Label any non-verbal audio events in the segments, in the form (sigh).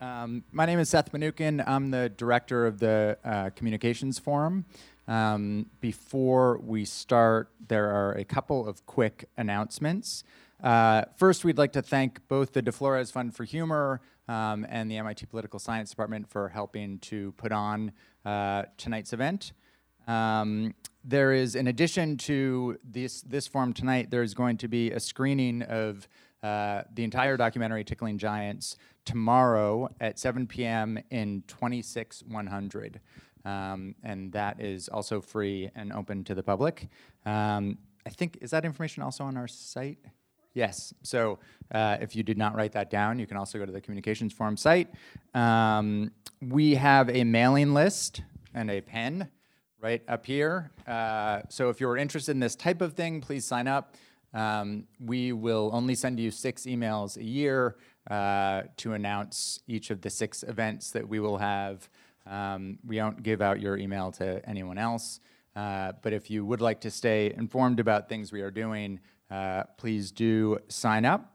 Um, my name is Seth Mnookin. I'm the director of the uh, Communications Forum. Um, before we start, there are a couple of quick announcements. Uh, first, we'd like to thank both the De Florez Fund for Humor um, and the MIT Political Science Department for helping to put on uh, tonight's event. Um, there is, in addition to this, this forum tonight, there's going to be a screening of uh, the entire documentary Tickling Giants tomorrow at 7 p.m. in 26100. Um, and that is also free and open to the public. Um, I think, is that information also on our site? Yes. So uh, if you did not write that down, you can also go to the Communications Forum site. Um, we have a mailing list and a pen right up here. Uh, so if you're interested in this type of thing, please sign up. Um, we will only send you six emails a year uh, to announce each of the six events that we will have. Um, we don't give out your email to anyone else. Uh, but if you would like to stay informed about things we are doing, uh, please do sign up.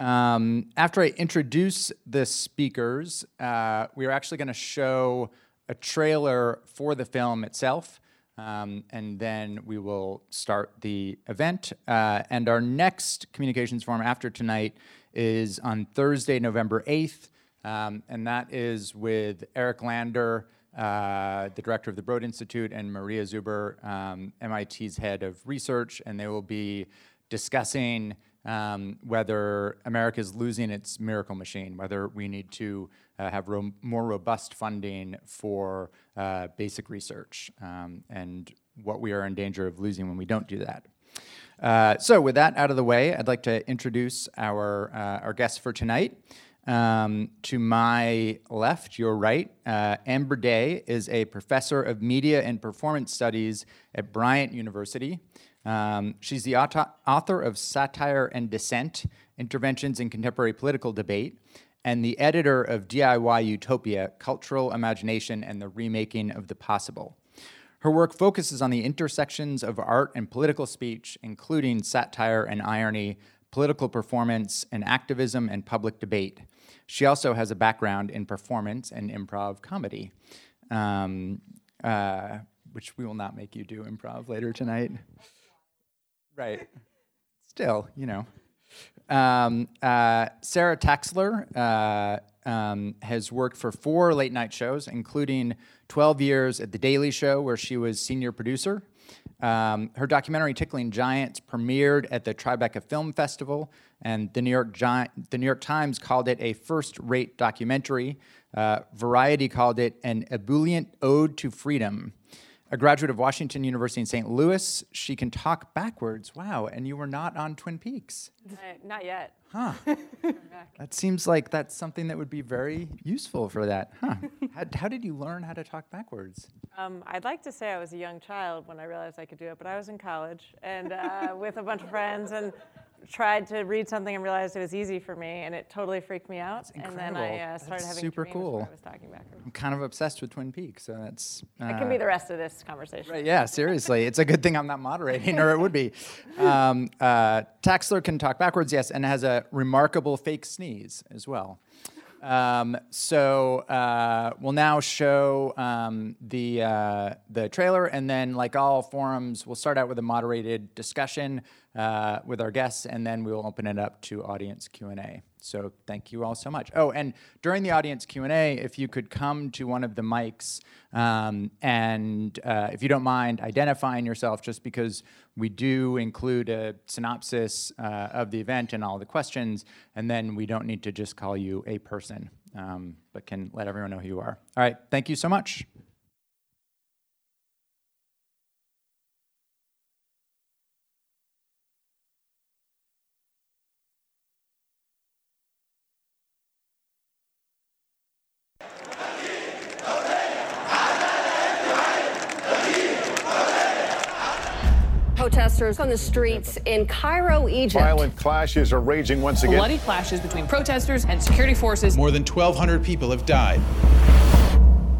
Um, after I introduce the speakers, uh, we are actually going to show a trailer for the film itself. Um, and then we will start the event. Uh, and our next communications forum after tonight is on Thursday, November 8th. Um, and that is with Eric Lander, uh, the director of the Broad Institute, and Maria Zuber, um, MIT's head of research. And they will be discussing um, whether America is losing its miracle machine, whether we need to uh, have ro- more robust funding for uh, basic research, um, and what we are in danger of losing when we don't do that. Uh, so, with that out of the way, I'd like to introduce our uh, our guests for tonight. Um, to my left, your right, uh, Amber Day is a professor of media and performance studies at Bryant University. Um, she's the author of Satire and Dissent Interventions in Contemporary Political Debate and the editor of DIY Utopia Cultural Imagination and the Remaking of the Possible. Her work focuses on the intersections of art and political speech, including satire and irony, political performance, and activism and public debate. She also has a background in performance and improv comedy, um, uh, which we will not make you do improv later tonight. Right. (laughs) Still, you know. Um, uh, Sara Taksler uh, um, has worked for four late night shows, including 12 years at The Daily Show, where she was senior producer. Um, her documentary Tickling Giants premiered at the Tribeca Film Festival, and the New York, Gi- the New York Times called it a first rate documentary. Uh, Variety called it an ebullient ode to freedom a graduate of Washington University in St. Louis. She can talk backwards. Wow. And you were not on Twin Peaks. Uh, not yet. Huh. (laughs) that seems like that's something that would be very useful for that. Huh. how, how, did you learn how to talk backwards? Um, I'd like to say I was a young child when I realized I could do it, but I was in college and uh, with a bunch of friends. And tried to read something and realized it was easy for me, and it totally freaked me out. And then I uh, started that's having super cool. I was talking backwards. I'm kind of obsessed with Twin Peaks, so that's. Uh, it can be the rest of this conversation. Right, yeah, seriously. it's a good thing I'm not moderating, or it would be. (laughs) Um, uh, Taksler can talk backwards, yes, and has a remarkable fake sneeze as well. Um, so uh, we'll now show um, the uh, the trailer, and then, like all forums, we'll start out with a moderated discussion uh, with our guests, and then we will open it up to audience Q and A. So thank you all so much. Oh, and during the audience Q and A, if you could come to one of the mics, um, and uh, if you don't mind identifying yourself, just because we do include a synopsis uh, of the event and all the questions, and then we don't need to just call you a person, um, but can let everyone know who you are. All right, thank you so much. protesters on the streets in Cairo, Egypt. Violent clashes are raging once again. Bloody clashes between protesters and security forces. More than 1,200 people have died.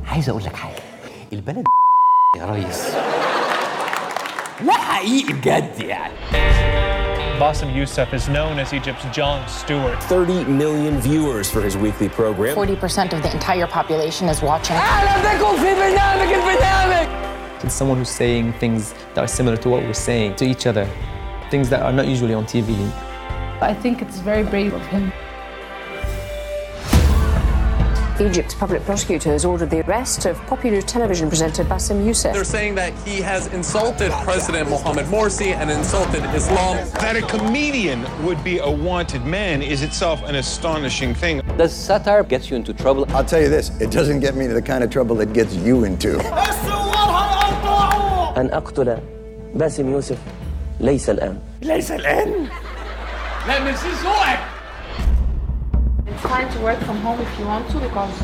عايز اقول لك حاجه البلد يا ريس لا حقيقي بجد يعني Bassem Youssef is known as Egypt's Jon Stewart. 30 million viewers for his weekly program. 40% of the entire population is watching. It's someone who's saying things that are similar to what we're saying to each other, things that are not usually on TV. I think it's very brave of him. Egypt's public prosecutor has ordered the arrest of popular television presenter Bassem Youssef. They're saying that he has insulted President Mohamed Morsi and insulted Islam. That a comedian would be a wanted man is itself an astonishing thing. Does satire get you into trouble? I'll tell you this, it doesn't get me into the kind of trouble it gets you into. أن أقتل باسم يوسف ليس الآن. ليس الآن؟ لا من سوءك It's fine to work from home if you want to because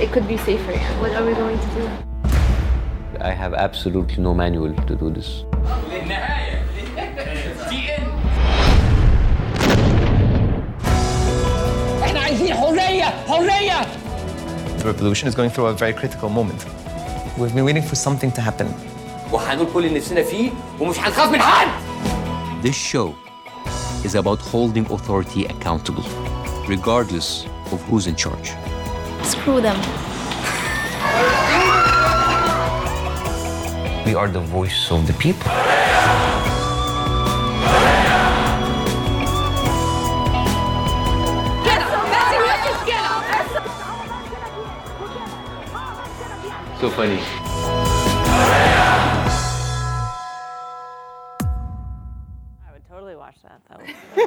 it could be safer. What are we going to do? I have absolutely no manual to do this. احنا عايزين حرية حرية The revolution is going through a very critical moment. We've been waiting for something to happen. وهنقول كل اللي نفسنا فيه ومش هنخاف من حد. This show is about holding authority accountable, regardless of who's in charge. Screw them. We are the voice of the people. Get up! Bassem Youssef, get up! So funny. (laughs)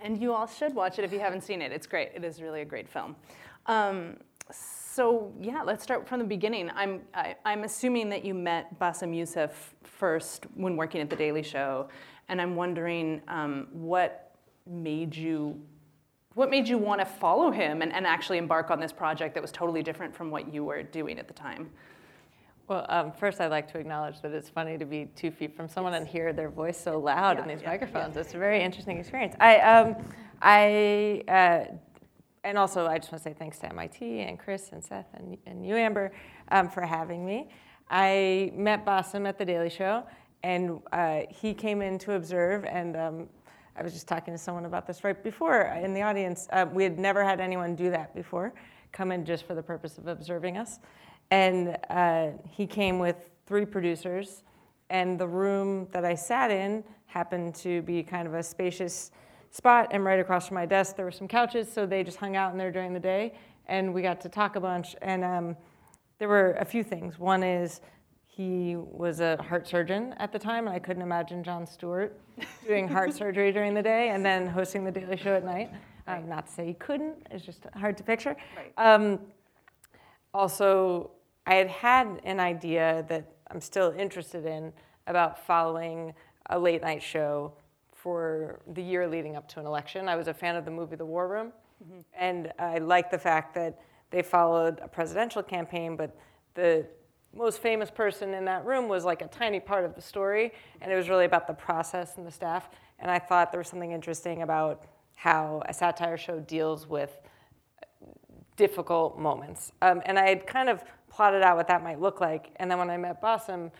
and you all should watch it if you haven't seen it. It's great. It is really a great film. Um, so yeah, let's start from the beginning. I'm I, I'm assuming that you met Bassem Youssef first when working at The Daily Show, and I'm wondering um, what made you what made you want to follow him and, and actually embark on this project that was totally different from what you were doing at the time. Well, um, first I'd like to acknowledge that it's funny to be two feet from someone and hear their voice so loud Yeah, in these yeah, microphones. It's a very interesting experience. I, um, I, uh, and also I just want to say thanks to MIT and Chris and Seth and, and you, Amber, um, for having me. I met Bassem at the Daily Show, and uh, he came in to observe, and um, I was just talking to someone about this right before in the audience. Uh, we had never had anyone do that before, come in just for the purpose of observing us. And uh, he came with three producers, and the room that I sat in happened to be kind of a spacious spot. And right across from my desk, there were some couches, so they just hung out in there during the day, and we got to talk a bunch. And um, there were a few things. One is he was a heart surgeon at the time, and I couldn't imagine Jon Stewart doing heart (laughs) surgery during the day and then hosting the Daily Show at night. Um, not to say he couldn't; it's just hard to picture. Right. Um, also, I had had an idea that I'm still interested in about following a late night show for the year leading up to an election. I was a fan of the movie The War Room, Mm-hmm. and I liked the fact that they followed a presidential campaign, but the most famous person in that room was like a tiny part of the story, and it was really about the process and the staff. And I thought there was something interesting about how a satire show deals with difficult moments. Um, and I had kind of plotted out what that might look like. And then when I met Bassem,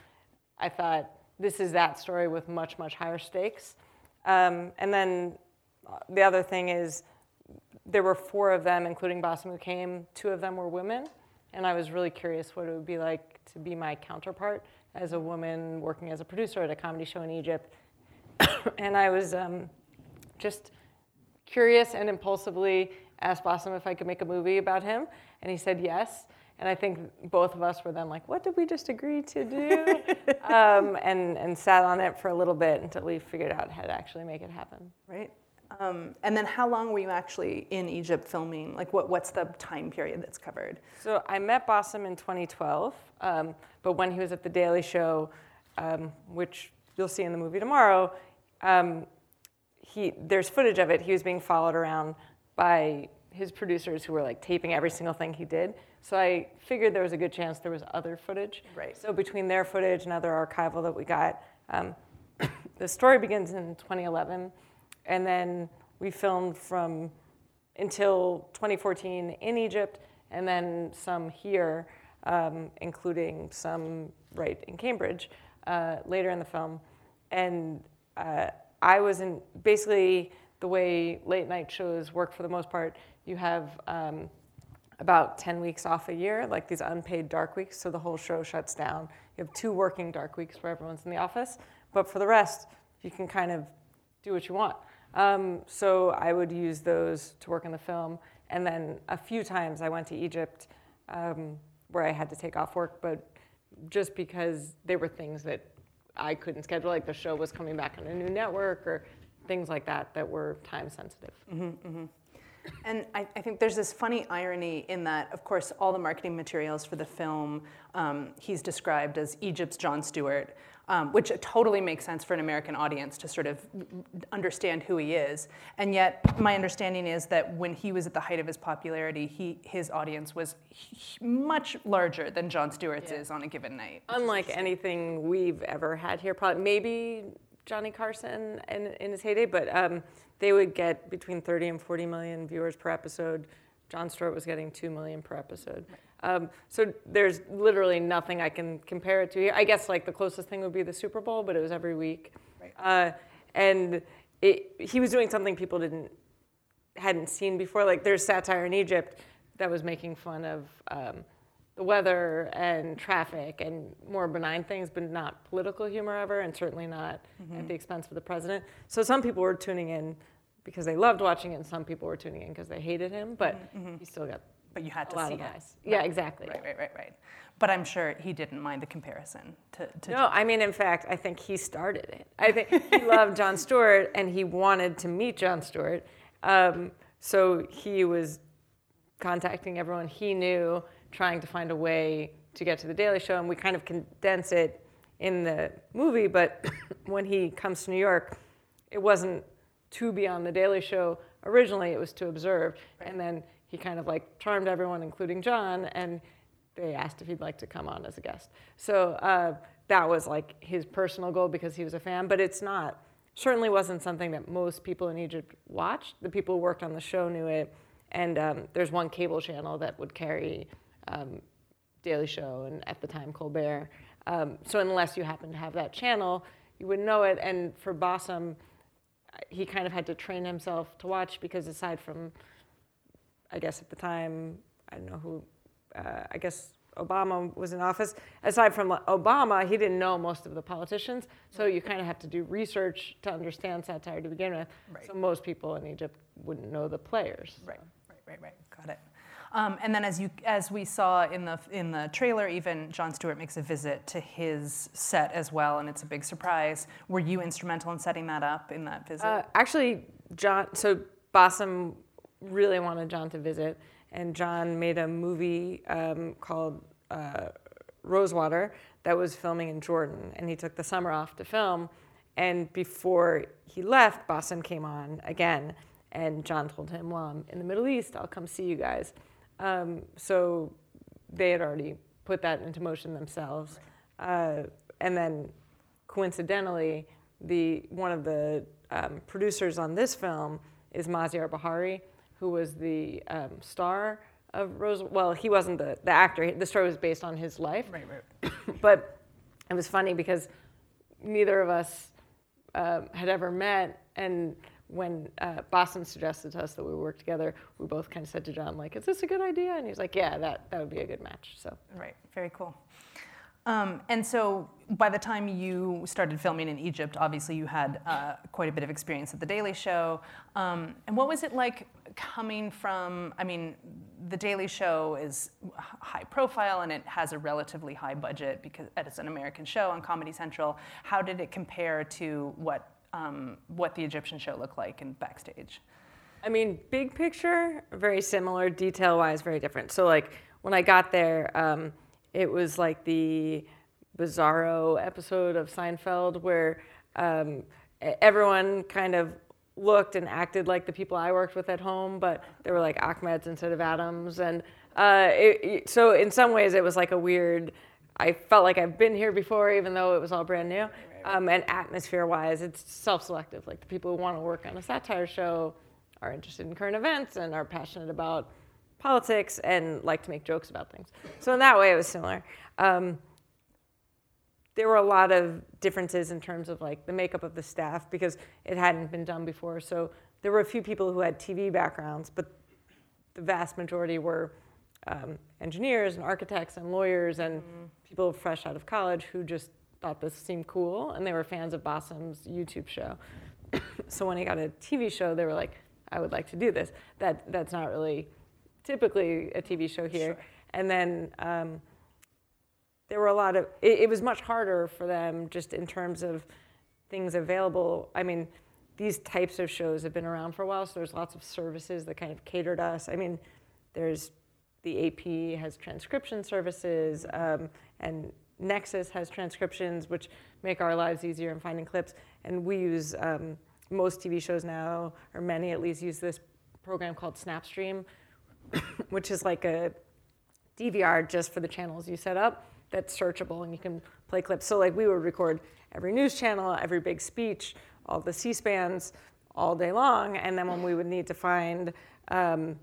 I thought, this is that story with much, much higher stakes. Um, and then uh, the other thing is, there were four of them, including Bassem, who came. Two of them were women. And I was really curious what it would be like to be my counterpart as a woman working as a producer at a comedy show in Egypt. (coughs) and I was um, just curious and impulsively asked Bassem if I could make a movie about him, and he said yes. And I think both of us were then like, what did we just agree to do? (laughs) um, and, and sat on it for a little bit until we figured out how to actually make it happen. Right. Um, and then how long were you actually in Egypt filming? Like, what, what's the time period that's covered? So I met Bassem in 2012, um, but when he was at The Daily Show, um, which you'll see in the movie tomorrow, um, he, there's footage of it. He was being followed around by his producers who were like taping every single thing he did. So I figured there was a good chance there was other footage. Right. So between their footage and other archival that we got, um, (coughs) the story begins in 2011, and then we filmed from until 2014 in Egypt, and then some here, um, including some right in Cambridge uh, later in the film. And uh, I was in basically the way late night shows work for the most part. You have um, about 10 weeks off a year, like these unpaid dark weeks, so the whole show shuts down. You have two working dark weeks where everyone's in the office, but for the rest, you can kind of do what you want. Um, so I would use those to work in the film. And then a few times I went to Egypt um, where I had to take off work, but just because they were things that I couldn't schedule, like the show was coming back on a new network or things like that that were time sensitive. Mm-hmm, mm-hmm. And I, I, think there's this funny irony in that, of course, all the marketing materials for the film um, he's described as Egypt's Jon Stewart um, which totally makes sense for an American audience to sort of understand who he is. And yet, my understanding is that when he was at the height of his popularity, he, his audience was much larger than Jon Stewart's yeah. is on a given night. Unlike anything we've ever had here, probably maybe Johnny Carson in, in his heyday, but um, they would get between 30 and 40 million viewers per episode. Jon Stewart was getting 2 million per episode. Um, so there's literally nothing I can compare it to here. I guess like the closest thing would be the Super Bowl, but it was every week. Right. Uh, and it, he was doing something people didn't hadn't seen before. Like there's satire in Egypt that was making fun of um, the weather and traffic and more benign things, but not political humor ever, and certainly not mm-hmm. at the expense of the president. So some people were tuning in because they loved watching it, and some people were tuning in because they hated him. But mm-hmm. he still got but you had to see it. Yeah, exactly. Right, right, right, right. But I'm sure he didn't mind the comparison. To, to no, I mean, in fact, I think he started it. I think he (laughs) loved Jon Stewart and he wanted to meet Jon Stewart. Um, so he was contacting everyone he knew, trying to find a way to get to the Daily Show, and we kind of condense it in the movie. But (coughs) when he comes to New York, it wasn't to be on the Daily Show originally; it was to observe, right. and then he kind of like charmed everyone, including Jon, and they asked if he'd like to come on as a guest. So uh, that was like his personal goal because he was a fan, but it's not. Certainly wasn't something that most people in Egypt watched. The people who worked on the show knew it, and um, there's one cable channel that would carry um, Daily Show and at the time Colbert. Um, so unless you happen to have that channel, you wouldn't know it. And for Bassem, he kind of had to train himself to watch because aside from I guess at the time, I don't know who, uh, I guess Obama was in office. Aside from Obama, he didn't know most of the politicians, so you kind of have to do research to understand satire to begin with. Right. So most people in Egypt wouldn't know the players. So. Right, right, right, right. Got it. Um, and then, as you as we saw in the in the trailer, even Jon Stewart makes a visit to his set as well, and it's a big surprise. Were you instrumental in setting that up in that visit? Uh, actually, Jon. So Bassem really wanted Jon to visit, and Jon made a movie um, called uh, Rosewater that was filming in Jordan, and he took the summer off to film. And before he left, Bassem came on again, and Jon told him, "Well, I'm in the Middle East. I'll come see you guys." Um, so they had already put that into motion themselves, uh, and then coincidentally, the one of the um, producers on this film is Maziar Bahari, who was the um, star of Rose. Well, he wasn't the, the actor. The story was based on his life. Right, right. (coughs) but it was funny because neither of us uh, had ever met, and when uh, Bassem suggested to us that we work together, we both kind of said to Jon, like, "Is this a good idea?" And he was like, "Yeah, that that would be a good match." So. Right. Very cool. Um, and so by the time you started filming in Egypt, obviously you had uh, quite a bit of experience at The Daily Show. Um, and what was it like coming from, I mean, The Daily Show is high profile and it has a relatively high budget because it's an American show on Comedy Central. How did it compare to what, um, what the Egyptian show looked like in backstage? I mean, big picture, very similar, detail wise, very different. So, like, when I got there, um, it was like the bizarro episode of Seinfeld where um, everyone kind of looked and acted like the people I worked with at home, but they were like Ahmeds instead of Adams. And uh, it, so in some ways, it was like a weird. I felt like I've been here before, even though it was all brand new. Um, and atmosphere-wise, it's self-selective. Like the people who want to work on a satire show are interested in current events and are passionate about politics and like to make jokes about things. So in that way, it was similar. Um, there were a lot of differences in terms of like the makeup of the staff because it hadn't been done before. So there were a few people who had TV backgrounds, but the vast majority were um, engineers and architects and lawyers and mm-hmm. people fresh out of college who just thought this seemed cool and they were fans of Bassem's YouTube show. (coughs) so when he got a TV show, they were like, I would like to do this. That that's not really typically a TV show here. Sure. And then um, there were a lot of. It, it was much harder for them just in terms of things available. I mean, these types of shows have been around for a while, so there's lots of services that kind of cater to us. I mean, there's the AP has transcription services, um, and Nexis has transcriptions, which make our lives easier in finding clips. And we use um, most TV shows now, or many at least, use this program called Snapstream, (coughs) which is like a DVR just for the channels you set up that's searchable and you can play clips. So like we would record every news channel, every big speech, all the C-SPANs all day long, and then when we would need to find um,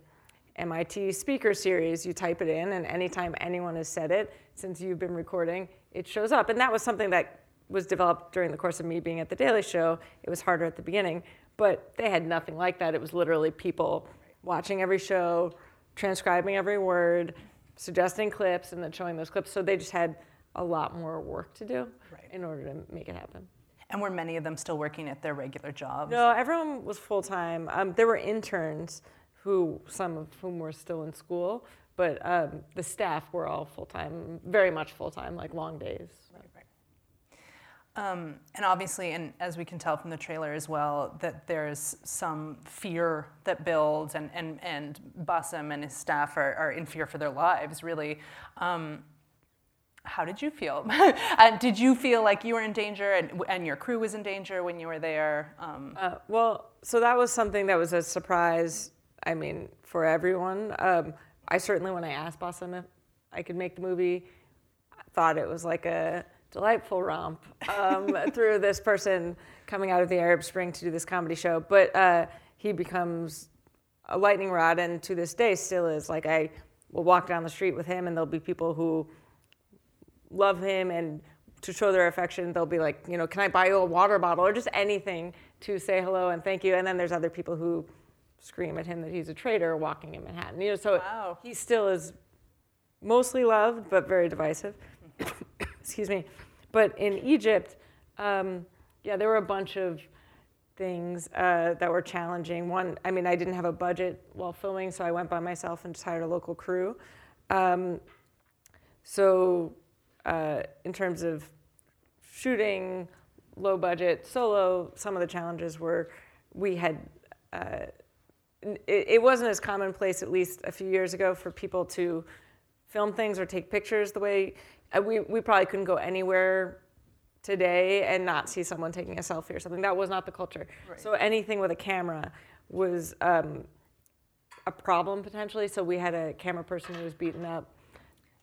MIT speaker series, you type it in, and anytime anyone has said it since you've been recording, it shows up. And that was something that was developed during the course of me being at the Daily Show. It was harder at the beginning, but they had nothing like that. It was literally people watching every show, transcribing every word, suggesting clips, and then showing those clips. So they just had a lot more work to do right. in order to make it happen. And were many of them still working at their regular jobs? No, everyone was full time. Um, there were interns who, some of whom were still in school, but um, the staff were all full time, very much full time, like long days. Right, right. Um, and obviously, and as we can tell from the trailer as well, that there's some fear that builds, and and and Bassem and his staff are, are in fear for their lives, really. Um, how did you feel? and (laughs) did you feel like you were in danger and, and your crew was in danger when you were there? Um, uh, well, so that was something that was a surprise, I mean, for everyone. I certainly, when I asked Bassem if I could make the movie, thought it was like a delightful romp um, (laughs) through this person coming out of the Arab Spring to do this comedy show. But uh, he becomes a lightning rod, and to this day still is. Like I will walk down the street with him, and there'll be people who love him and to show their affection, they'll be like, you know, can I buy you a water bottle or just anything to say hello and thank you. And then there's other people who scream at him that he's a traitor walking in Manhattan. You know, so wow. he still is mostly loved but very divisive. (coughs) Excuse me. But in Egypt, um, yeah, there were a bunch of things uh, that were challenging. One, I mean, I didn't have a budget while filming, so I went by myself and just hired a local crew. Um, so uh, in terms of shooting, low budget, solo, some of the challenges were we had, uh, it, it, wasn't as commonplace, at least a few years ago, for people to film things or take pictures the way uh, we, we probably couldn't go anywhere today and not see someone taking a selfie or something. That was not the culture. Right. So anything with a camera was um, a problem potentially. So we had a camera person who was beaten up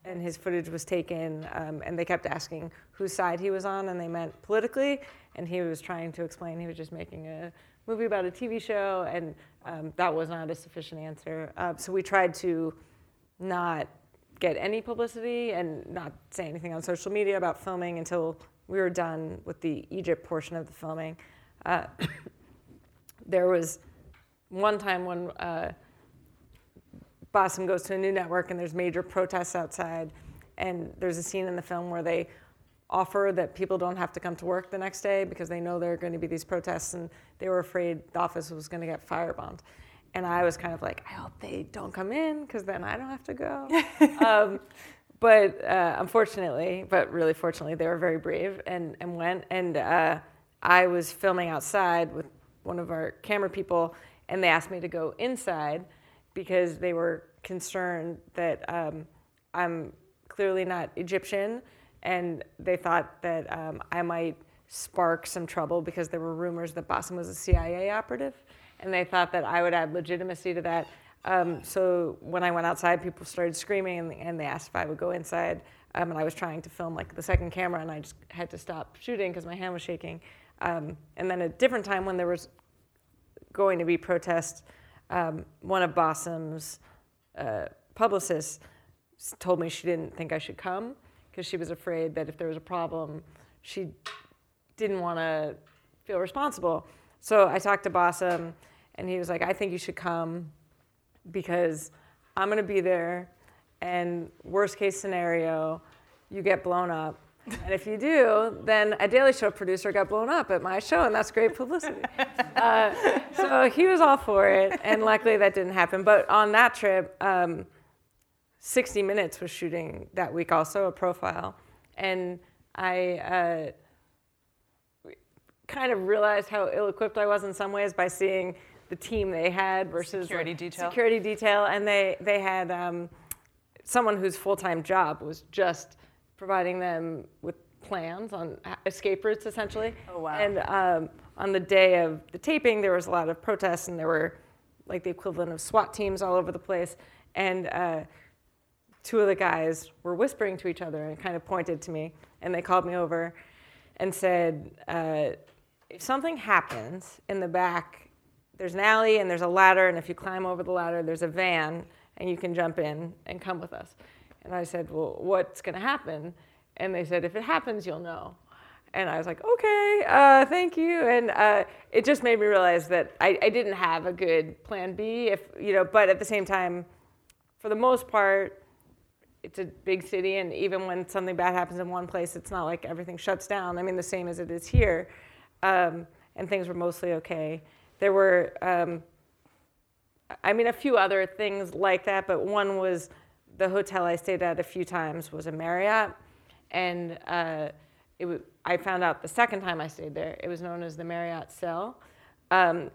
and his footage was taken, um, and they kept asking whose side he was on, and they meant politically, and he was trying to explain he was just making a movie about a TV show, and um, that was not a sufficient answer. Uh, so we tried to not get any publicity and not say anything on social media about filming until we were done with the Egypt portion of the filming. Uh, (coughs) there was one time when uh, Bassem goes to a new network and there's major protests outside. And there's a scene in the film where they offer that people don't have to come to work the next day because they know there are going to be these protests and they were afraid the office was going to get firebombed. And I was kind of like, I hope they don't come in because then I don't have to go. (laughs) um, but uh, unfortunately, but really fortunately, they were very brave and, and went. And uh, I was filming outside with one of our camera people, and they asked me to go inside because they were concerned that um, I'm clearly not Egyptian, and they thought that um, I might spark some trouble because there were rumors that Bassem was a CIA operative, and they thought that I would add legitimacy to that. Um, so when I went outside, people started screaming, and, and they asked if I would go inside. Um, and I was trying to film like the second camera, and I just had to stop shooting because my hand was shaking. Um, and then a different time when there was going to be protests um, one of Bassem's uh, publicists told me she didn't think I should come because she was afraid that if there was a problem, she didn't want to feel responsible. So I talked to Bassem, and he was like, I think you should come because I'm going to be there, and worst case scenario, you get blown up. And if you do, then a Daily Show producer got blown up at my show, and that's great publicity. (laughs) Uh, so he was all for it, and luckily that didn't happen. But on that trip, um, 60 Minutes was shooting that week also, a profile. And I uh, kind of realized how ill equipped I was in some ways by seeing the team they had versus security like, detail. Security detail, and they they had um, someone whose full time job was just providing them with plans on escape routes, essentially. Oh wow! And um, on the day of the taping, there was a lot of protests, and there were like the equivalent of SWAT teams all over the place, and. Uh, two of the guys were whispering to each other and kind of pointed to me, and they called me over and said, uh, if something happens in the back, there's an alley and there's a ladder, and if you climb over the ladder, there's a van, and you can jump in and come with us. And I said, well, what's going to happen? And they said, if it happens, you'll know. And I was like, okay, uh, thank you. And uh, it just made me realize that I, I didn't have a good plan B. If you know, but at the same time, for the most part, it's a big city, and even when something bad happens in one place, it's not like everything shuts down. I mean, the same as it is here, um, and things were mostly okay. There were, um, I mean, a few other things like that, but one was the hotel I stayed at a few times was a Marriott, and uh, it w- I found out the second time I stayed there, it was known as the Marriott Cell. Um,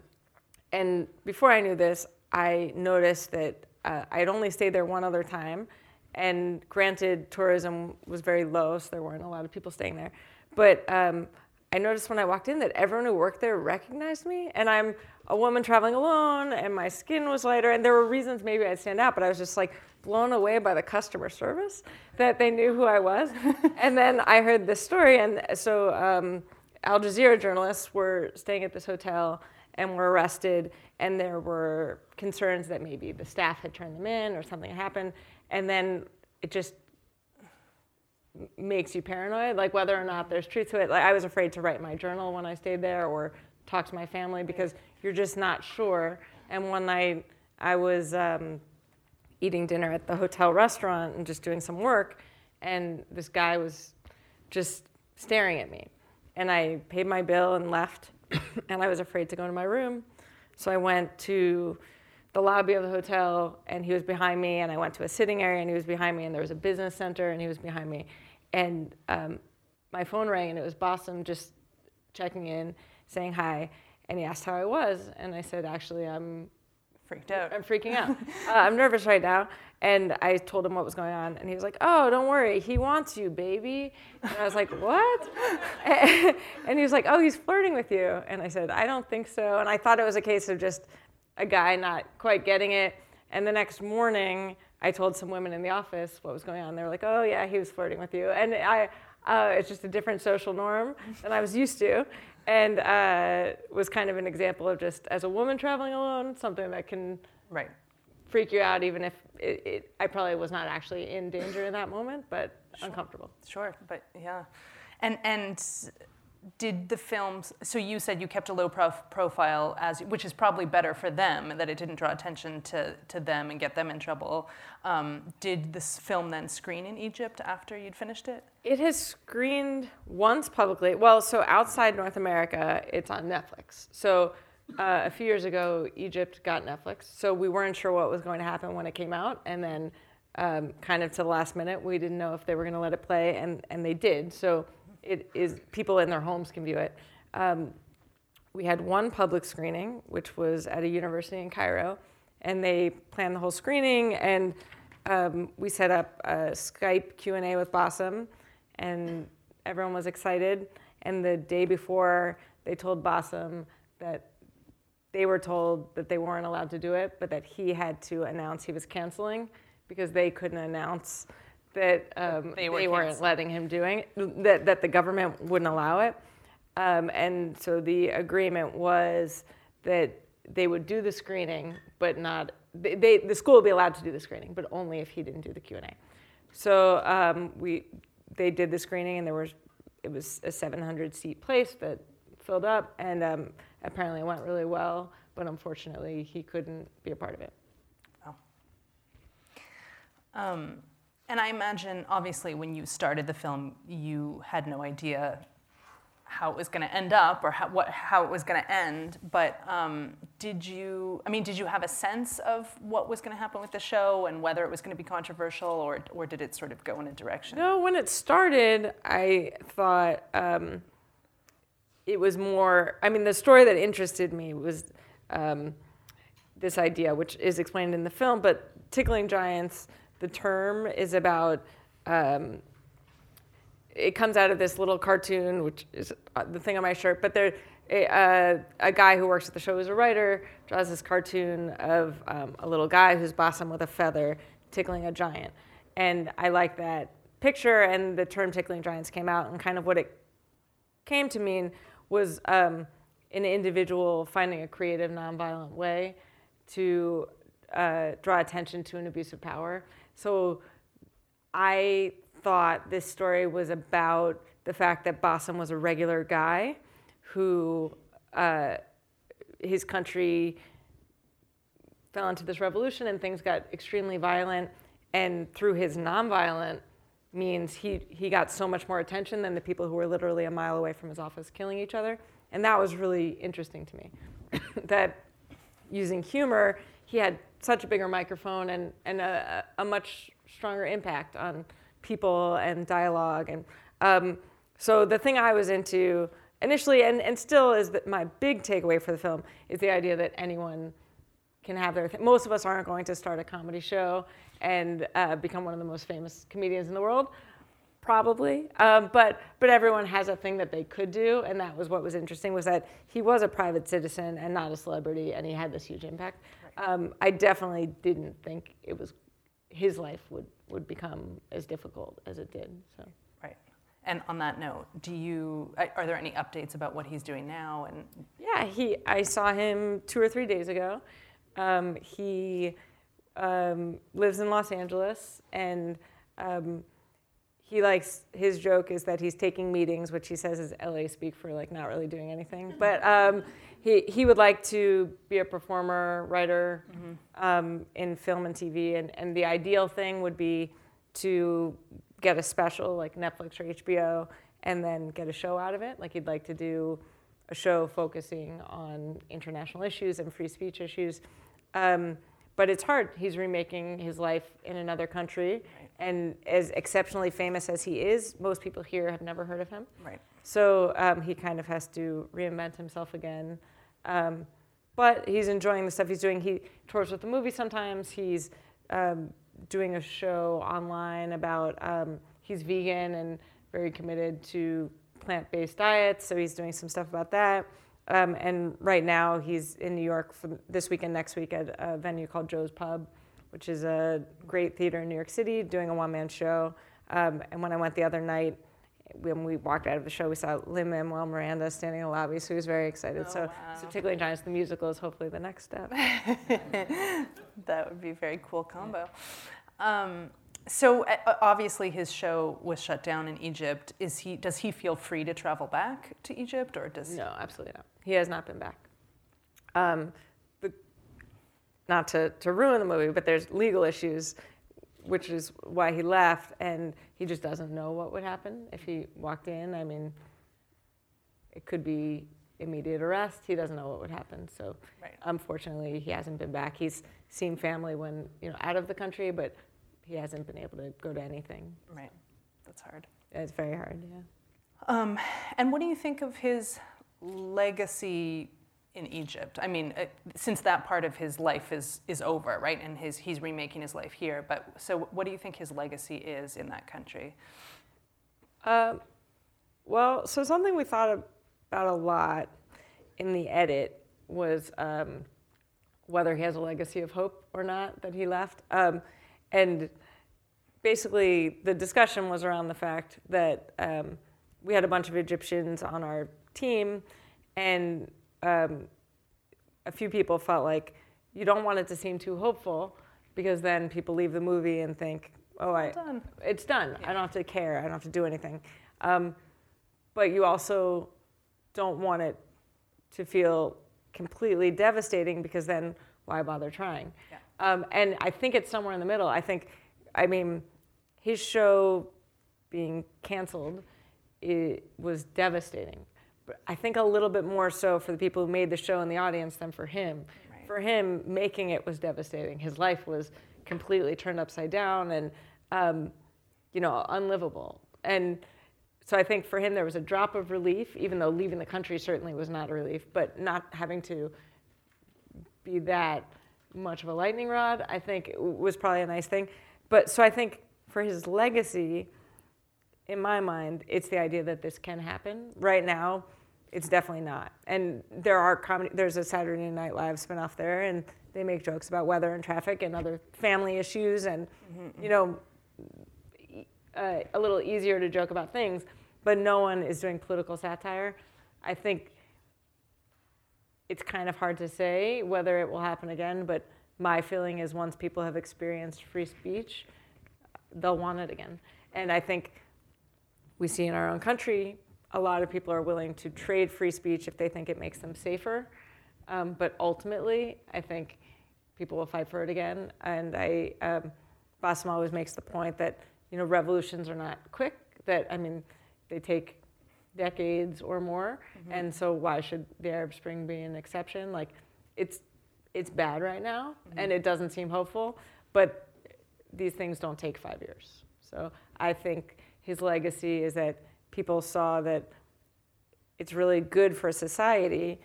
and before I knew this, I noticed that uh, I'd only stayed there one other time and granted, tourism was very low, so there weren't a lot of people staying there. But um, I noticed when I walked in that everyone who worked there recognized me, and I'm a woman traveling alone, and my skin was lighter, and there were reasons maybe I'd stand out, but I was just like blown away by the customer service that they knew who I was. (laughs) and then I heard this story, and so um, Al Jazeera journalists were staying at this hotel and were arrested, and there were concerns that maybe the staff had turned them in or something had happened and then it just makes you paranoid, like whether or not there's truth to it. Like I was afraid to write my journal when I stayed there or talk to my family because you're just not sure. And one night I was um, eating dinner at the hotel restaurant and just doing some work, and this guy was just staring at me. And I paid my bill and left, (coughs) and I was afraid to go to my room. So I went to the lobby of the hotel and he was behind me and i went to a sitting area and he was behind me and there was a business center and he was behind me. And um, my phone rang and it was Bassem just checking in saying hi and he asked how i was and i said actually i'm freaked out. I'm freaking out. (laughs) Uh, i'm nervous right now. And i told him what was going on and he was like oh don't worry he wants you baby. And i was like what? (laughs) And he was like oh he's flirting with you. And i said i don't think so. And i thought it was a case of just a guy not quite getting it. And the next morning, I told some women in the office what was going on. They were like, "Oh yeah, he was flirting with you," and I, uh, it's just a different social norm than I was used to, and uh, was kind of an example of just as a woman traveling alone, something that can right. freak you out, even if it, it, I probably was not actually in danger in that moment, but sure. uncomfortable. Sure, but yeah, and and did the films so you said you kept a low prof, profile as which is probably better for them that it didn't draw attention to, to them and get them in trouble. Um, did this film then screen in egypt after you'd finished it? It has screened once publicly. Well so outside north america it's on netflix. So uh, a few years ago egypt got netflix. So we weren't sure what was going to happen when it came out. And then um, kind of to the last minute we didn't know if they were going to let it play and, and they did. So it is people in their homes can view it. Um, we had one public screening, which was at a university in Cairo, and they planned the whole screening, and um, we set up a Skype Q&A with Bassem, and everyone was excited. And the day before, they told Bassem that they were told that they weren't allowed to do it, but that he had to announce he was canceling because they couldn't announce that um, they, were they weren't letting him doing that, that the government wouldn't allow it. Um, and so the agreement was that they would do the screening, but not, they, they, the school would be allowed to do the screening, but only if he didn't do the Q&A. So um, we, they did the screening, and there was it was a 700 seat place that filled up, and um, apparently it went really well. But unfortunately, he couldn't be a part of it. Um, and I imagine, obviously, when you started the film, you had no idea how it was going to end up or how, what, how it was going to end. But um, did you, I mean, did you have a sense of what was going to happen with the show and whether it was going to be controversial or, or did it sort of go in a direction? No, when it started, I thought um, it was more, I mean, the story that interested me was um, this idea, which is explained in the film, but Tickling Giants the term is about um, it comes out of this little cartoon, which is uh, the thing on my shirt. But there, a, uh, a guy who works at the show as a writer draws this cartoon of um, a little guy who's bossing with a feather tickling a giant, and I like that picture. And the term "tickling giants" came out, and kind of what it came to mean was um, an individual finding a creative, nonviolent way to uh, draw attention to an abuse of power. So I thought this story was about the fact that Bassem was a regular guy who uh, his country fell into this revolution and things got extremely violent. And through his nonviolent means, he, he got so much more attention than the people who were literally a mile away from his office killing each other. And that was really interesting to me. (coughs) that using humor, he had such a bigger microphone and, and a, a much stronger impact on people and dialogue. And um, so the thing I was into initially, and, and still is that my big takeaway for the film, is the idea that anyone can have their thing. Most of us aren't going to start a comedy show and uh, become one of the most famous comedians in the world, probably. Um, but but everyone has a thing that they could do, and that was what was interesting was that he was a private citizen and not a celebrity, and he had this huge impact um, I definitely didn't think it was his life would, would become as difficult as it did. So. Right. And on that note, do you are there any updates about what he's doing now? And yeah, he I saw him two or three days ago. Um, he um, lives in Los Angeles, and um, he likes his joke is that he's taking meetings, which he says is LA speak for like not really doing anything. But um, he, he would like to be a performer, writer mm-hmm. um, in film and TV. And, and the ideal thing would be to get a special like Netflix or HBO and then get a show out of it. Like he'd like to do a show focusing on international issues and free speech issues. Um, but it's hard. He's remaking his life in another country. Right. And as exceptionally famous as he is, most people here have never heard of him. Right. So um, he kind of has to reinvent himself again. Um, but he's enjoying the stuff he's doing. He tours with the movie sometimes. He's um, doing a show online about um, he's vegan and very committed to plant-based diets. So he's doing some stuff about that. Um, and right now he's in New York for this weekend, next week at a venue called Joe's Pub, which is a great theater in New York City, doing a one-man show. Um, and when I went the other night, when we walked out of the show, we saw Lin Manuel Miranda standing in the lobby, so he was very excited. Oh, so, wow. so Tickling Giants the musical is hopefully the next step. (laughs) that would be a very cool combo. Um, so uh, obviously his show was shut down in Egypt. Is he? Does he feel free to travel back to Egypt, or does? No, absolutely not. He has not been back. Um, not to, to ruin the movie, but there's legal issues which is why he left, and he just doesn't know what would happen if he walked in. I mean, it could be immediate arrest. He doesn't know what would happen. So, right. unfortunately, he hasn't been back. He's seen family when you know out of the country, but he hasn't been able to go to anything. Right. That's hard. It's very hard. Yeah. Um, and what do you think of his legacy in Egypt. I mean, uh, since that part of his life is is over, right? And his he's remaking his life here. But so, what do you think his legacy is in that country? Uh, well, so something we thought about a lot in the edit was um, whether he has a legacy of hope or not that he left. Um, and basically, the discussion was around the fact that um, we had a bunch of Egyptians on our team, and um, a few people felt like you don't want it to seem too hopeful because then people leave the movie and think oh, I, done. it's done. I don't have to care. I don't have to do anything. Um, but you also don't want it to feel completely devastating because then why bother trying? Yeah. Um, and I think it's somewhere in the middle. I think, I mean, his show being canceled it was devastating. But I think a little bit more so for the people who made the show and the audience than for him. Right. For him, making it was devastating. His life was completely turned upside down and, um, you know, unlivable. And so I think for him there was a drop of relief, even though leaving the country certainly was not a relief, but not having to be that much of a lightning rod, I think was probably a nice thing. But so I think for his legacy, in my mind, it's the idea that this can happen. Right now, it's definitely not. And there are comedy. There's a Saturday Night Live spinoff there, and they make jokes about weather and traffic and other family issues, and mm-hmm. you know, uh, a little easier to joke about things. But no one is doing political satire. I think it's kind of hard to say whether it will happen again. But my feeling is once people have experienced free speech, they'll want it again. And I think we see in our own country, a lot of people are willing to trade free speech if they think it makes them safer. Um, but ultimately, I think people will fight for it again. And I, um, Bassem always makes the point that you know revolutions are not quick. That I mean, they take decades or more. Mm-hmm. And so why should the Arab Spring be an exception? Like, it's it's bad right now, mm-hmm. and it doesn't seem hopeful. But these things don't take five years. So I think his legacy is that people saw that it's really good for society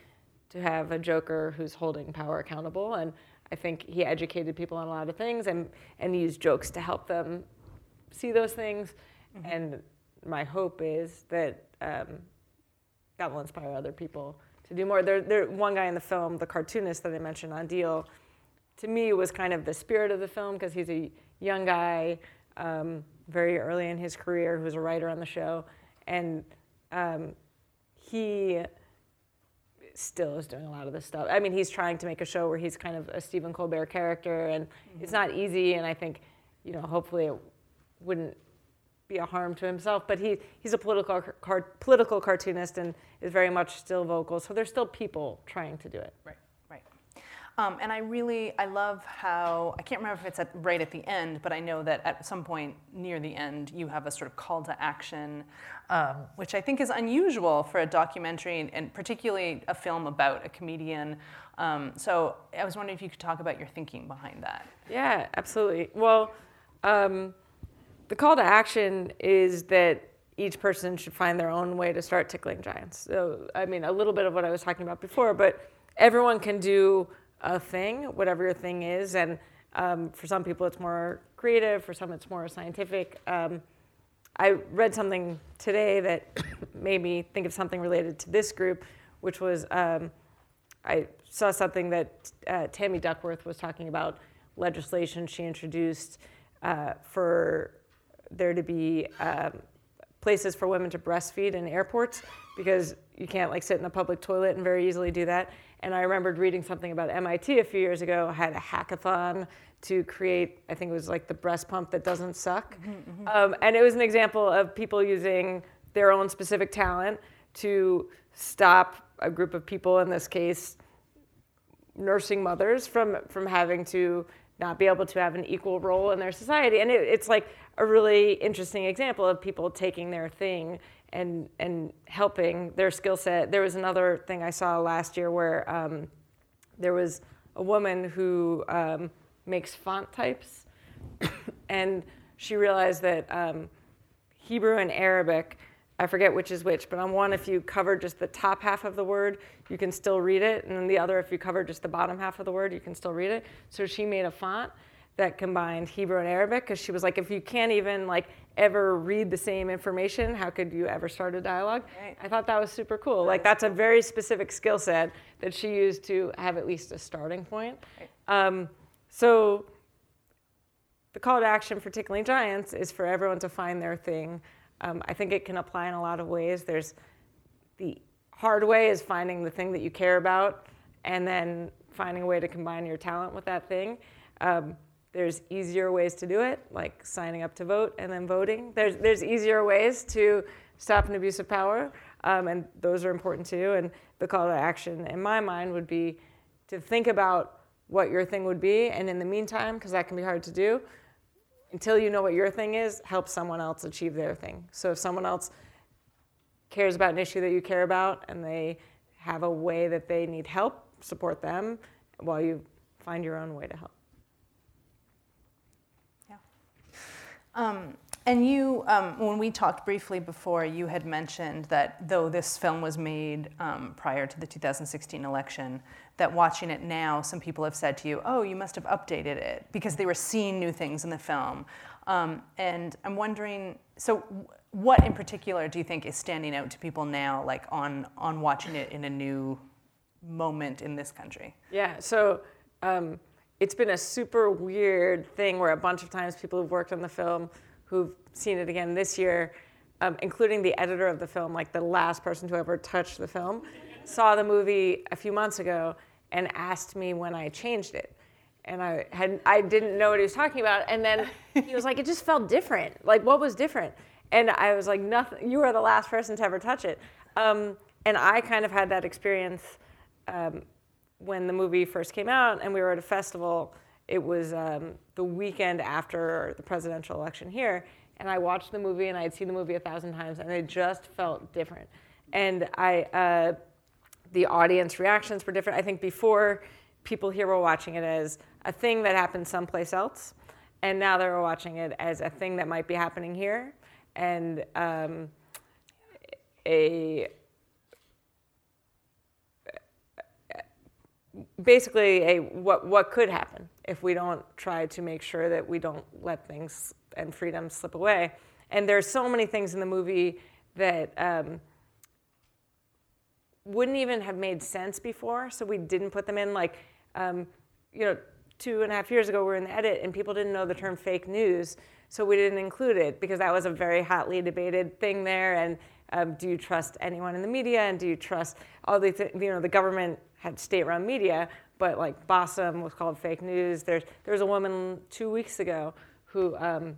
to have a joker who's holding power accountable and i think he educated people on a lot of things and, and used jokes to help them see those things mm-hmm. and my hope is that um, that will inspire other people to do more there, there one guy in the film the cartoonist that i mentioned Andeel to me was kind of the spirit of the film because he's a young guy um, very early in his career who's a writer on the show. And um, he still is doing a lot of this stuff. I mean, he's trying to make a show where he's kind of a Stephen Colbert character, and mm-hmm. it's not easy. And I think, you know, hopefully it wouldn't be a harm to himself. But he, he's a political, car, political cartoonist and is very much still vocal. So there's still people trying to do it. Right. Um, and I really, I love how, I can't remember if it's at, right at the end, but I know that at some point near the end, you have a sort of call to action, um, which I think is unusual for a documentary, and particularly a film about a comedian. Um, so I was wondering if you could talk about your thinking behind that. Yeah, absolutely. Well, um, the call to action is that each person should find their own way to start tickling giants. So, I mean, a little bit of what I was talking about before, but everyone can do a thing, whatever your thing is. And um, for some people, it's more creative. For some, it's more scientific. Um, I read something today that (coughs) made me think of something related to this group, which was um, I saw something that uh, Tammy Duckworth was talking about legislation she introduced uh, for there to be um, places for women to breastfeed in airports because you can't like sit in the public toilet and very easily do that. And I remembered reading something about MIT a few years ago, had a hackathon to create, I think it was like the breast pump that doesn't suck. Mm-hmm, mm-hmm. Um, and it was an example of people using their own specific talent to stop a group of people, in this case, nursing mothers, from, from having to not be able to have an equal role in their society. And it, it's like a really interesting example of people taking their thing and and helping their skill set. There was another thing I saw last year where um, there was a woman who um, makes font types, (coughs) and she realized that um, Hebrew and Arabic. I forget which is which, but on one, if you cover just the top half of the word, you can still read it, and then the other, if you cover just the bottom half of the word, you can still read it. So she made a font that combined Hebrew and Arabic because she was like, if you can't even like ever read the same information, how could you ever start a dialogue? Right. I thought that was super cool. Like that's a very specific skill set that she used to have at least a starting point. Right. Um, so the call to action for Tickling Giants is for everyone to find their thing. Um, I think it can apply in a lot of ways. There's the hard way is finding the thing that you care about and then finding a way to combine your talent with that thing. Um, there's easier ways to do it, like signing up to vote and then voting. There's, there's easier ways to stop an abuse of power, um, and those are important too. And the call to action, in my mind, would be to think about what your thing would be, and in the meantime, because that can be hard to do, until you know what your thing is, help someone else achieve their thing. So if someone else cares about an issue that you care about and they have a way that they need help, support them while you find your own way to help. Um, and you, um, when we talked briefly before, you had mentioned that though this film was made um, prior to the 2016 election, that watching it now, some people have said to you, oh, you must have updated it because they were seeing new things in the film. Um, and I'm wondering, so what in particular do you think is standing out to people now, like on, on watching it in a new moment in this country? Yeah, so um, it's been a super weird thing where a bunch of times people who've worked on the film who've seen it again this year, um, including the editor of the film, like the last person to ever touch the film, saw the movie a few months ago and asked me when I changed it. And I had I didn't know what he was talking about. And then he was like, it just felt different. Like what was different? And I was like, nothing. You were the last person to ever touch it. Um, and I kind of had that experience um, when the movie first came out, and we were at a festival. It was um, the weekend after the presidential election here, and I watched the movie, and I had seen the movie a thousand times, and it just felt different. And I, uh, the audience reactions were different. I think before people here were watching it as a thing that happened someplace else, and now they were watching it as a thing that might be happening here, and um, a basically a what what could happen if we don't try to make sure that we don't let things and freedom slip away. And there's so many things in the movie that um, wouldn't even have made sense before, so we didn't put them in. Like, um, you know, two and a half years ago, we were in the edit, and people didn't know the term fake news, so we didn't include it because that was a very hotly debated thing there. And um, do you trust anyone in the media, and do you trust all the th- you know the government had state-run media, but like Bassem was called fake news. There's there was a woman two weeks ago who, um,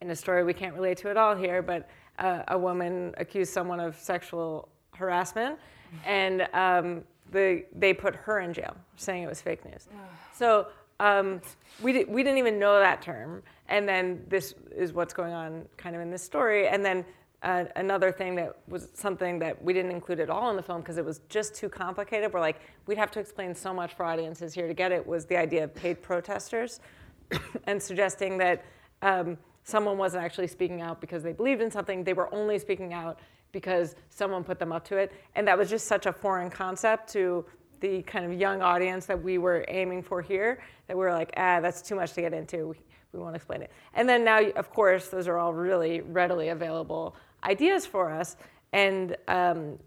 in a story we can't relate to at all here, but uh, a woman accused someone of sexual harassment, (sighs) and um, the, they put her in jail, saying it was fake news. so um, we, di- we didn't even know that term, and then this is what's going on kind of in this story, and then uh, another thing that was something that we didn't include at all in the film because it was just too complicated. We're like, we'd have to explain so much for audiences here to get it. Was the idea of paid protesters, (coughs) and suggesting that um, someone wasn't actually speaking out because they believed in something. They were only speaking out because someone put them up to it, and that was just such a foreign concept to the kind of young audience that we were aiming for here. That we were like, ah, that's too much to get into. We, we won't explain it. And then now, of course, those are all really readily available ideas for us. And um,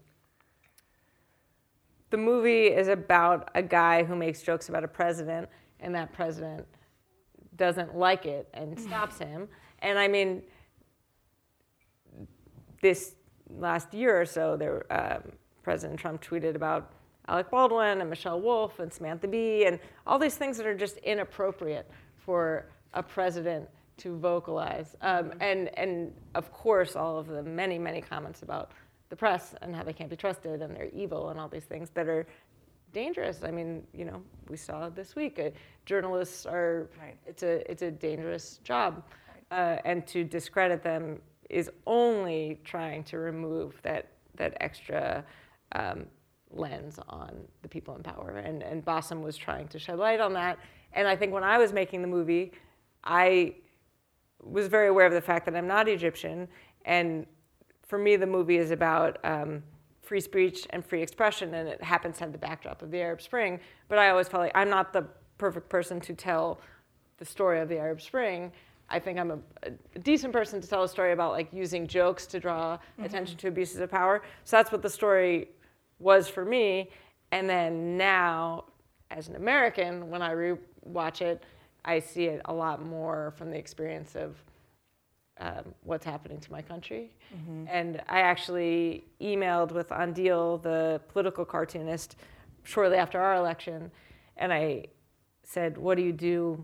the movie is about a guy who makes jokes about a president, and that president doesn't like it and stops him. And I mean, this last year or so, there, um, President Trump tweeted about Alec Baldwin and Michelle Wolf and Samantha Bee and all these things that are just inappropriate for a president to vocalize. Um, and, and of course, all of the many, many comments about the press and how they can't be trusted and they're evil and all these things that are dangerous. I mean, you know, we saw this week, uh, journalists are, right. it's, a, it's a dangerous job. Right. Uh, and to discredit them is only trying to remove that, that extra um, lens on the people in power. And, and Bassem was trying to shed light on that. And I think when I was making the movie, I was very aware of the fact that I'm not Egyptian, and for me, the movie is about um, free speech and free expression, and it happens to have the backdrop of the Arab Spring. But I always felt like I'm not the perfect person to tell the story of the Arab Spring. I think I'm a, a decent person to tell a story about like using jokes to draw mm-hmm. attention to abuses of power. So that's what the story was for me. And then now, as an American, when I rewatch it, I see it a lot more from the experience of um, what's happening to my country. Mm-hmm. And I actually emailed with Andeel, the political cartoonist, shortly after our election, and I said, What do you do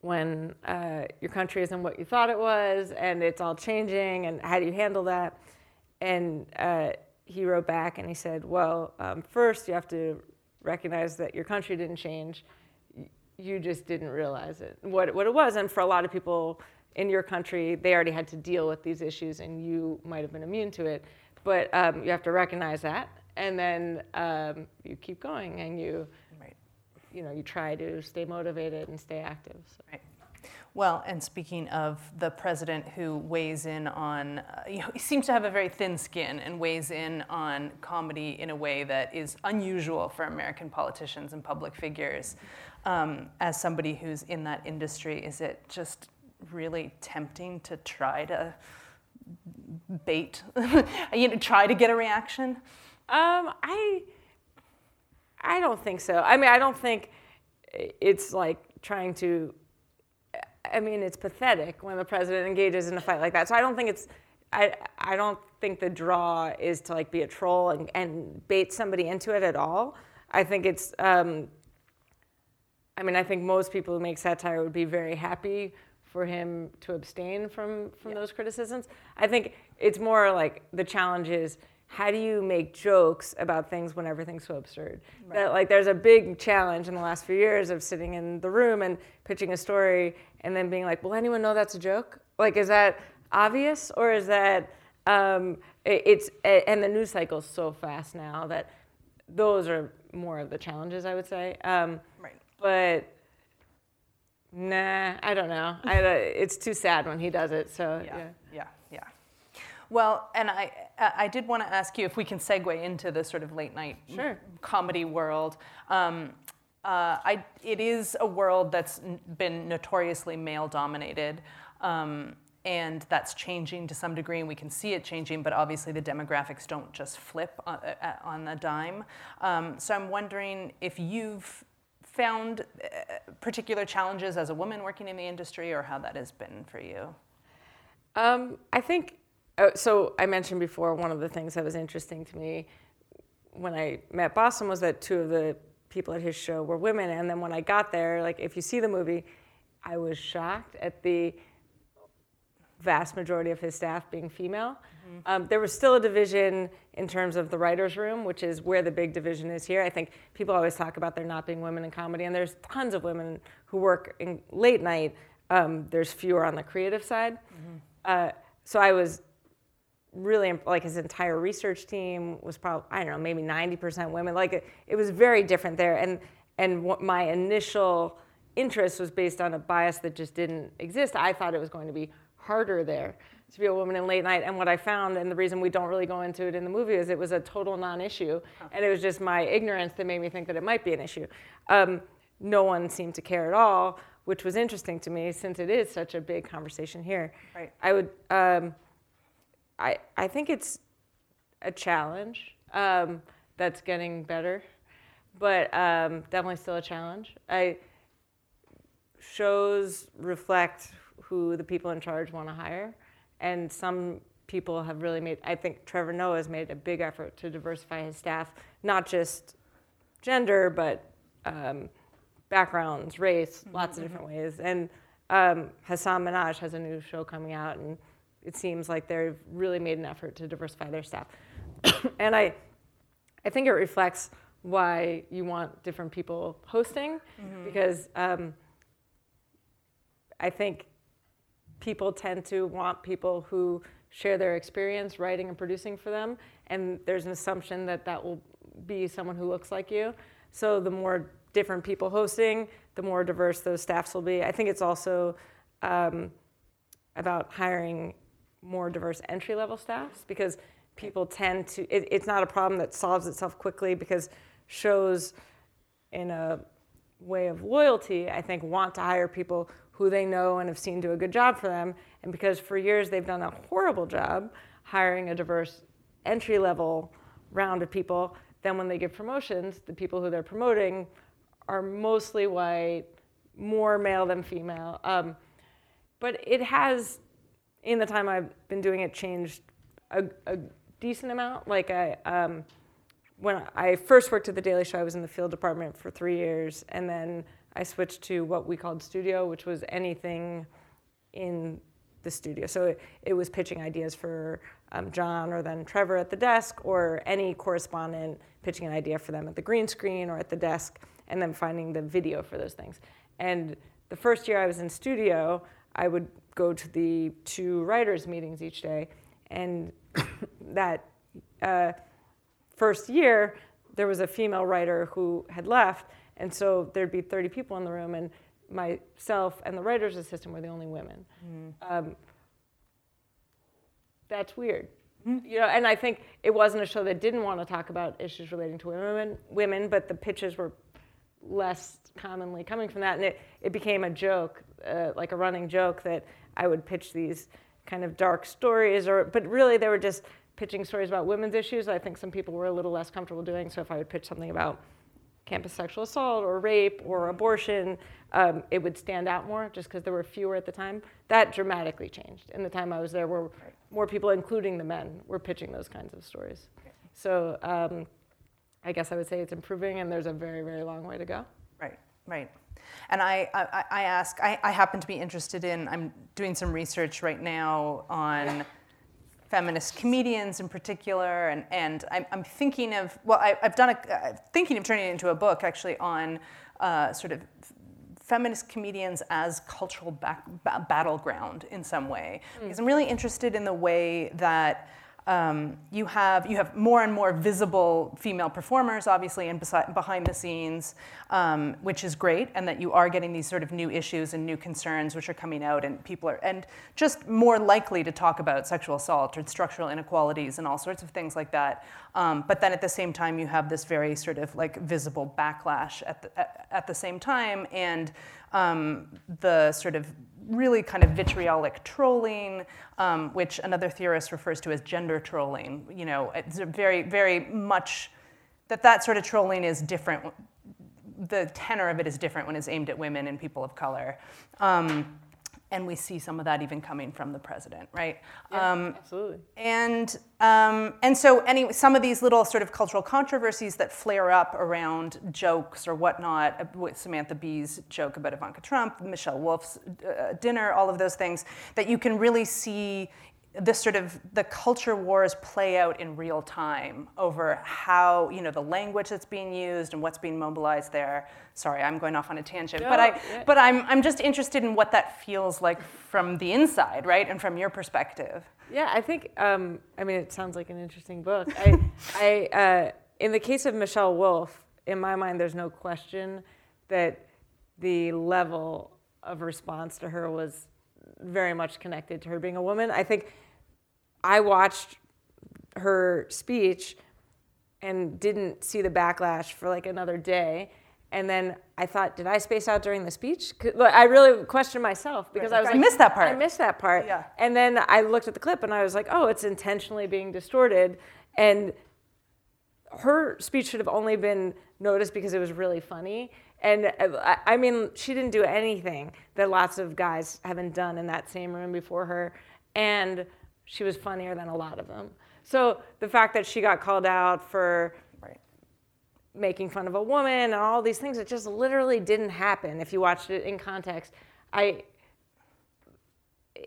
when uh, your country isn't what you thought it was and it's all changing and how do you handle that? And uh, he wrote back and he said, well, um, first you have to recognize that your country didn't change. You just didn't realize it, what, what it was. And for a lot of people in your country, they already had to deal with these issues and you might have been immune to it. But um, you have to recognize that and then um, you keep going and you you know, you try to stay motivated and stay active. So. Right. Well, and speaking of the president who weighs in on, uh, you (laughs) know, he seems to have a very thin skin and weighs in on comedy in a way that is unusual for American politicians and public figures. Um, as somebody who's in that industry, is it just really tempting to try to bait, (laughs) you know, try to get a reaction? Um, I I don't think so. I mean, I don't think it's like trying to. I mean, it's pathetic when the president engages in a fight like that. So I don't think it's. I I don't think the draw is to like be a troll and, and bait somebody into it at all. I think it's. Um, I mean, I think most people who make satire would be very happy for him to abstain from from yeah. those criticisms. I think it's more like the challenge is how do you make jokes about things when everything's so absurd? Right. That like there's a big challenge in the last few years of sitting in the room and pitching a story and then being like, will anyone know that's a joke? Like, is that obvious or is that um, it, it's and the news cycle's so fast now that those are more of the challenges I would say. Um, right. But nah, I don't know. I, it's too sad when he does it. So yeah. yeah. yeah. Well, and I, I did want to ask you if we can segue into the sort of late night sure. comedy world. Um, uh, I, it is a world that's been notoriously male dominated. Um, and that's changing to some degree, and we can see it changing, but obviously the demographics don't just flip on, uh, on a dime. Um, so I'm wondering if you've found uh, particular challenges as a woman working in the industry or how that has been for you. Um, I think Oh, so I mentioned before one of the things that was interesting to me when I met Bassem was that two of the people at his show were women, and then when I got there, like if you see the movie, I was shocked at the vast majority of his staff being female. Mm-hmm. Um, there was still a division in terms of the writers' room, which is where the big division is here. I think people always talk about there not being women in comedy, and there's tons of women who work in late night. Um, there's fewer on the creative side. Mm-hmm. Uh, so I was really like his entire research team was probably I don't know maybe 90% women like it, it was very different there and and what my initial interest was based on a bias that just didn't exist I thought it was going to be harder there to be a woman in late night. And what I found and the reason we don't really go into it in the movie is it was a total non-issue. And it was just my ignorance that made me think that it might be an issue. Um, no one seemed to care at all which was interesting to me since it is such a big conversation here. Right. I would um, I, I think it's a challenge um, that's getting better, but um, definitely still a challenge. I shows reflect who the people in charge want to hire, and some people have really made. I think Trevor Noah has made a big effort to diversify his staff, not just gender, but um, backgrounds, race, mm-hmm. lots of different ways. And um, Hasan Minhaj has a new show coming out, and it seems like they've really made an effort to diversify their staff. (coughs) and I, I think it reflects why you want different people hosting, mm-hmm. because um, I think people tend to want people who share their experience writing and producing for them, and there's an assumption that that will be someone who looks like you. So the more different people hosting, the more diverse those staffs will be. I think it's also um, about hiring more diverse entry level staffs because people tend to, it, it's not a problem that solves itself quickly because shows in a way of loyalty, I think, want to hire people who they know and have seen do a good job for them. And because for years they've done a horrible job hiring a diverse entry level round of people, then when they give promotions, the people who they're promoting are mostly white, more male than female. Um, but it has in the time I've been doing it, changed a, a decent amount. Like I, um, when I first worked at the Daily Show, I was in the field department for three years, and then I switched to what we called studio, which was anything in the studio. So it, it was pitching ideas for um, Jon or then Trevor at the desk, or any correspondent pitching an idea for them at the green screen or at the desk, and then finding the video for those things. And the first year I was in studio, I would go to the two writers' meetings each day, and (coughs) that uh, first year, there was a female writer who had left, and so there'd be 30 people in the room, and myself and the writer's assistant were the only women. Mm. Um, that's weird. Mm. You know, and I think it wasn't a show that didn't want to talk about issues relating to women, women, but the pitches were less commonly coming from that, and it, it became a joke, uh, like a running joke that I would pitch these kind of dark stories, or but really they were just pitching stories about women's issues. I think some people were a little less comfortable doing. So if I would pitch something about campus sexual assault or rape or abortion, um, it would stand out more just because there were fewer at the time. That dramatically changed. In the time I was there, were more people, including the men, were pitching those kinds of stories. So um, I guess I would say it's improving, and there's a very, very long way to go. Right, right. And I, I, I ask, I, I happen to be interested in, I'm doing some research right now on feminist comedians in particular, and, and I'm, I'm thinking of, well, I, have done a, uh, thinking of turning it into a book actually on uh, sort of feminist comedians as cultural back, battleground in some way. Mm. Because I'm really interested in the way that um, you have you have more and more visible female performers, obviously, and besi- behind the scenes, um, which is great, and that you are getting these sort of new issues and new concerns which are coming out, and people are and just more likely to talk about sexual assault or structural inequalities and all sorts of things like that. Um, but then at the same time, you have this very sort of like visible backlash at the, at, at the same time, and um, the sort of really kind of vitriolic trolling, um, which another theorist refers to as gender trolling. You know, it's very, very much that that sort of trolling is different. The tenor of it is different when it's aimed at women and people of color. Um, and we see some of that even coming from the president, right? Yeah, um, absolutely. And um, and so anyway, some of these little sort of cultural controversies that flare up around jokes or whatnot, uh, with Samantha Bee's joke about Ivanka Trump, Michelle Wolf's uh, dinner, all of those things that you can really see this sort of the culture wars play out in real time over how you know the language that's being used and what's being mobilized there. Sorry i'm going off on a tangent no, but i yeah. but i'm i'm just interested in what that feels like from the inside right and from your perspective. Yeah i think um, i mean it sounds like an interesting book. I (laughs) i uh, in the case of michelle wolf in my mind there's no question that the level of response to her was very much connected to her being a woman. I think I watched her speech and didn't see the backlash for like another day. And then I thought, did I space out during the speech? I really questioned myself because right. I was I like, missed that part. I missed that part. Yeah. And then I looked at the clip and I was like, oh, it's intentionally being distorted. And her speech should have only been noticed because it was really funny. And uh, I mean, she didn't do anything that lots of guys haven't done in that same room before her. And she was funnier than a lot of them. So the fact that she got called out for right. making fun of a woman and all these things, it just literally didn't happen if you watched it in context. I,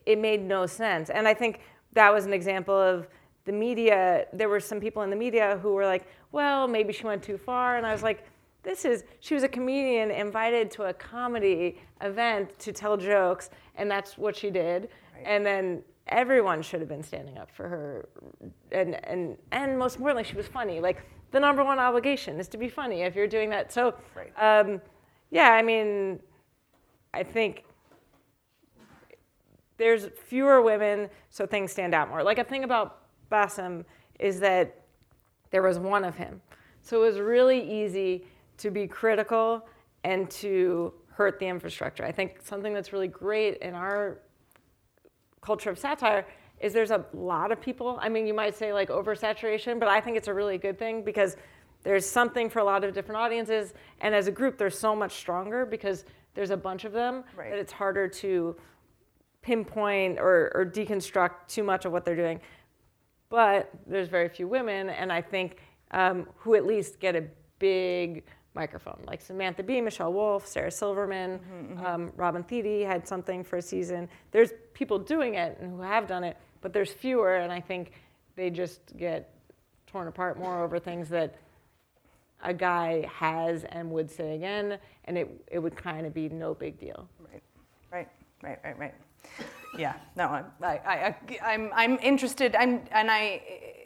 it made no sense. And I think that was an example of the media. There were some people in the media who were like, well, maybe she went too far. And I was like, this is, she was a comedian invited to a comedy event to tell jokes, and that's what she did. Right. And then everyone should have been standing up for her. And, and, and most importantly, she was funny. Like, the number one obligation is to be funny if you're doing that. So, right. um, yeah, I mean, I think there's fewer women, so things stand out more. Like, a thing about Bassem is that there was one of him. So it was really easy to be critical and to hurt the infrastructure. I think something that's really great in our culture of satire is there's a lot of people. I mean, you might say like oversaturation, but I think it's a really good thing because there's something for a lot of different audiences. And as a group, they're so much stronger because there's a bunch of them right. that it's harder to pinpoint or, or deconstruct too much of what they're doing. But there's very few women, and I think um, who at least get a big microphone. Like Samantha Bee, Michelle Wolf, Sarah Silverman, Mm-hmm, um, Robin Thede had something for a season. There's people doing it and who have done it, but there's fewer, and I think they just get torn apart more over things that a guy has and would say again, and it, it would kind of be no big deal. Right, right, right, right, right. Yeah, no, I, I, I, I'm, I'm interested, I'm, and I,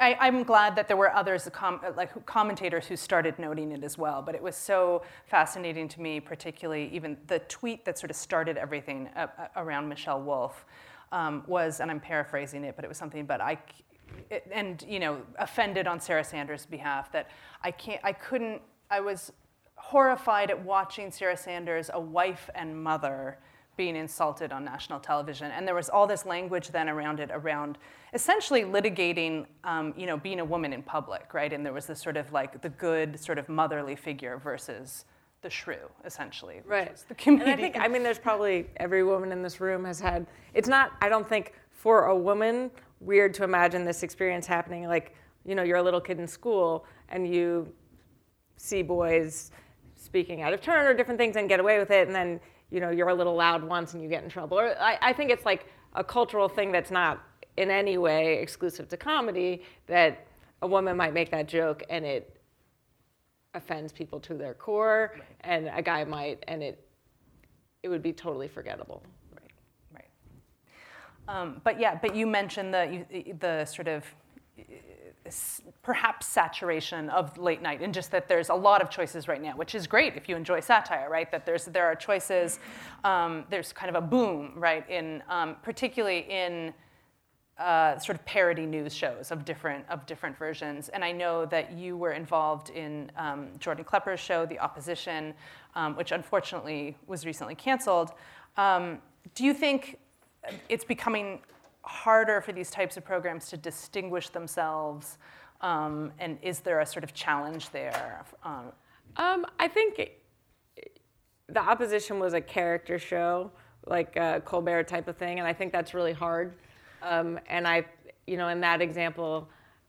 I, I'm glad that there were others, like commentators who started noting it as well. But it was so fascinating to me, particularly even the tweet that sort of started everything around Michelle Wolf um, was, and I'm paraphrasing it, but it was something. But I, it, and you know, offended on Sarah Sanders' behalf that I can't, I couldn't, I was horrified at watching Sarah Sanders, a wife and mother being insulted on national television. And there was all this language then around it, around essentially litigating, um, you know, being a woman in public, right? And there was this sort of like the good, sort of motherly figure versus the shrew, essentially. Right. The comedian. And I think, I mean, there's probably every woman in this room has had, it's not, I don't think, for a woman, weird to imagine this experience happening. Like, you know, you're a little kid in school and you see boys speaking out of turn or different things and get away with it, and then you know, you're a little loud once and you get in trouble. Or I, I think it's like a cultural thing that's not in any way exclusive to comedy that a woman might make that joke and it offends people to their core, right. and a guy might, and it it would be totally forgettable. Right, right. Um, but yeah, but you mentioned the the sort of perhaps saturation of late night and just that there's a lot of choices right now which is great if you enjoy satire right that there's there are choices um, there's kind of a boom right in um, particularly in uh, sort of parody news shows of different of different versions and i know that you were involved in um, jordan klepper's show the opposition um, which unfortunately was recently canceled um, do you think it's becoming harder for these types of programs to distinguish themselves? Um, and is there a sort of challenge there? Um, um, I think the opposition was a character show, like a Colbert type of thing, and I think that's really hard. Um, and I, you know, in that example,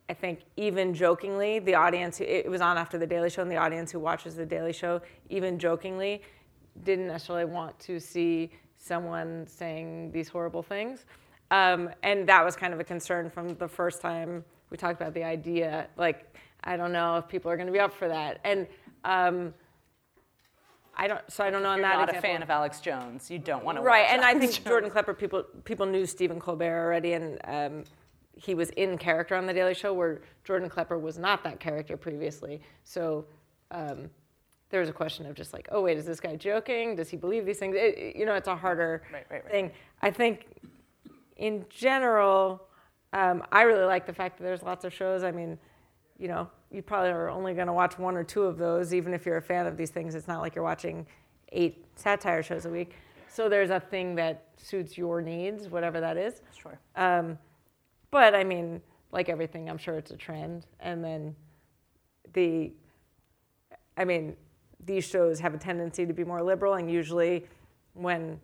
I think even jokingly, the audience, it was on after The Daily Show, and the audience who watches The Daily Show, even jokingly, didn't necessarily want to see someone saying these horrible things. Um, and that was kind of a concern from the first time we talked about the idea. Like, I don't know if people are going to be up for that. And um, I don't. So I don't know. That not a fan of Alex Jones. You don't want to. Right, and Alex I think Jones. Jordan Klepper. People people knew Stephen Colbert already, and um, he was in character on the Daily Show, where Jordan Klepper was not that character previously. So. Um, there was a question of just like, oh wait, is this guy joking? Does he believe these things? It, you know, it's a harder right, right, right. thing. I think in general, um, I really like the fact that there's lots of shows. I mean, you know, you probably are only going to watch one or two of those, even if you're a fan of these things. It's not like you're watching eight satire shows a week. So there's a thing that suits your needs, whatever that is. Sure. Um, but I mean, like everything, I'm sure it's a trend. And then the, I mean, these shows have a tendency to be more liberal, and usually when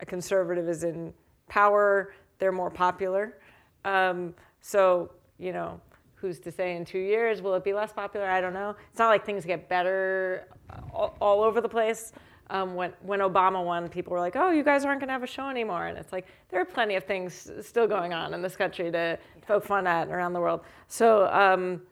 a conservative is in power, they're more popular. Um, so, you know, who's to say in two years, will it be less popular? I don't know. It's not like things get better all, all over the place. Um, when, when Obama won, people were like, oh, you guys aren't going to have a show anymore. And it's like, there are plenty of things still going on in this country to poke fun at around the world. So, um,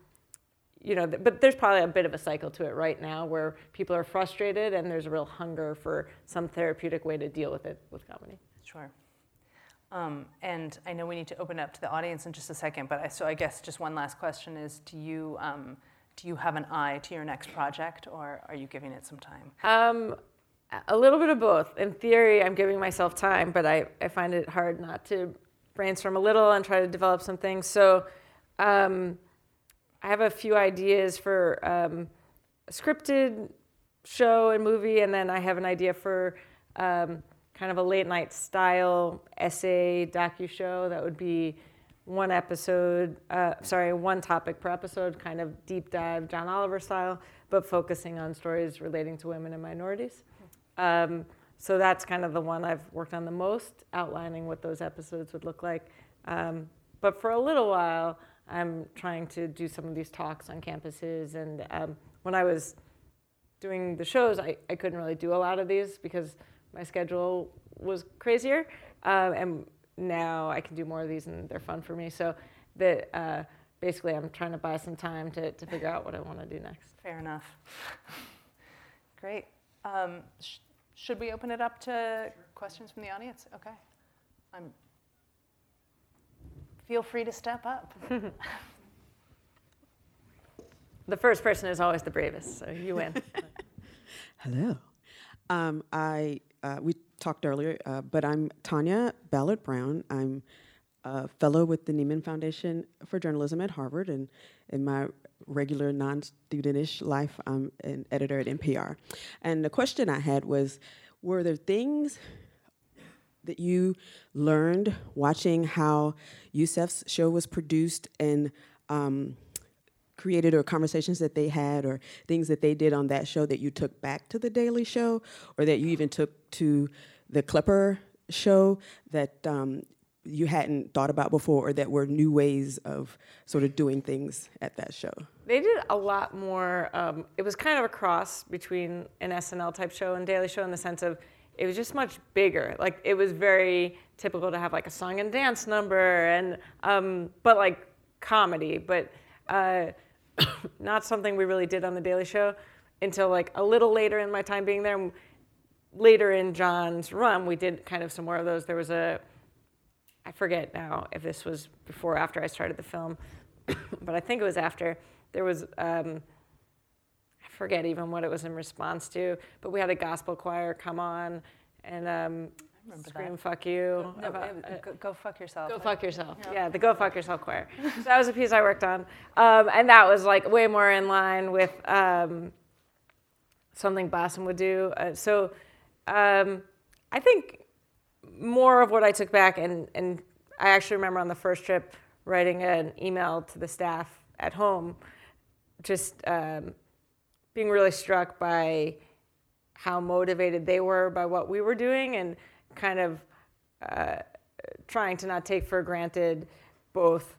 you know, but there's probably a bit of a cycle to it right now where people are frustrated and there's a real hunger for some therapeutic way to deal with it with comedy. Sure. Um, and I know we need to open up to the audience in just a second, but I, so I guess just one last question is: Do you um, do you have an eye to your next project, or are you giving it some time? Um, a little bit of both. In theory, I'm giving myself time, but I, I find it hard not to brainstorm a little and try to develop some things. So um, I have a few ideas for um, scripted show and movie, and then I have an idea for um, kind of a late night style essay docu show that would be one episode, uh, sorry, one topic per episode, kind of deep dive John Oliver style, but focusing on stories relating to women and minorities. Um, so that's kind of the one I've worked on the most, outlining what those episodes would look like. Um, but for a little while, I'm trying to do some of these talks on campuses and um, when I was doing the shows, I, I couldn't really do a lot of these because my schedule was crazier. Um, and now I can do more of these and they're fun for me. So that uh, basically I'm trying to buy some time to, to figure out what I want to do next. Fair enough. (laughs) Great. Um, sh- should we open it up to questions from the audience? Okay. I'm, feel free to step up. (laughs) the first person is always the bravest, so you win. (laughs) Hello. Um, I uh, we talked earlier, uh, but I'm Tanya Ballard Brown. I'm a fellow with the Nieman Foundation for Journalism at Harvard, and in my regular non-studentish life, I'm an editor at NPR. And the question I had was, were there things that you learned watching how Youssef's show was produced and um, created or conversations that they had or things that they did on that show that you took back to the Daily Show or that you even took to the Klepper show that um, you hadn't thought about before or that were new ways of sort of doing things at that show? They did a lot more. Um, it was kind of a cross between an SNL type show and Daily Show in the sense of it was just much bigger. Like it was very typical to have like a song and dance number and um, but like comedy, but uh, (coughs) not something we really did on the Daily Show until like a little later in my time being there. Later in Jon's run, we did kind of some more of those. There was a I forget now if this was before or after I started the film, (coughs) but I think it was after. There was, um, I forget even what it was in response to, but we had a gospel choir come on and um, scream that. "fuck you." No, about, it go, go fuck yourself. Go fuck yourself. Yeah. yeah, the Go Fuck Yourself choir. so that was a piece I worked on, um, and that was like way more in line with um, something Bassem would do. Uh, so um, I think more of what I took back, and, and I actually remember on the first trip writing an email to the staff at home, just um, being really struck by how motivated they were by what we were doing and kind of uh, trying to not take for granted both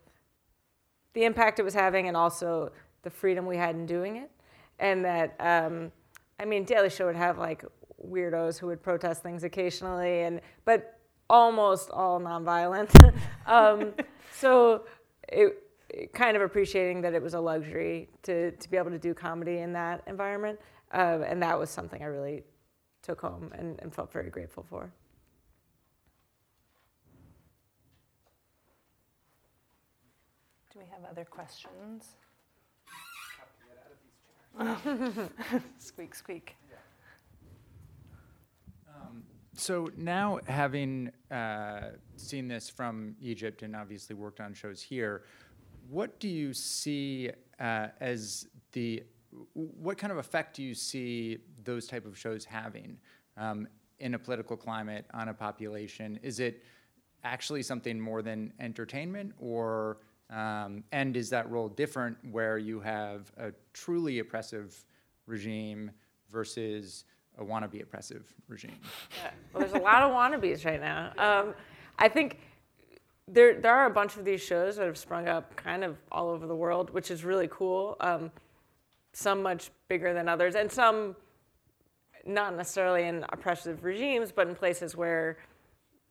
the impact it was having and also the freedom we had in doing it. And that, um, I mean, Daily Show would have like weirdos who would protest things occasionally, and but almost all nonviolent. (laughs) um, so it, it, kind of appreciating that it was a luxury to, to be able to do comedy in that environment, uh, and that was something I really took home and, and felt very grateful for. We have other questions? (laughs) squeak, squeak. So now, having uh, seen this from Egypt and obviously worked on shows here, what do you see uh, as the what kind of effect do you see those type of shows having um, in a political climate on a population? Is it actually something more than entertainment, or um, and is that role different where you have a truly oppressive regime versus a wannabe oppressive regime. Yeah. Well, there's a lot of wannabes right now. Um, I think there there are a bunch of these shows that have sprung up kind of all over the world, which is really cool. Um, some much bigger than others, and some not necessarily in oppressive regimes, but in places where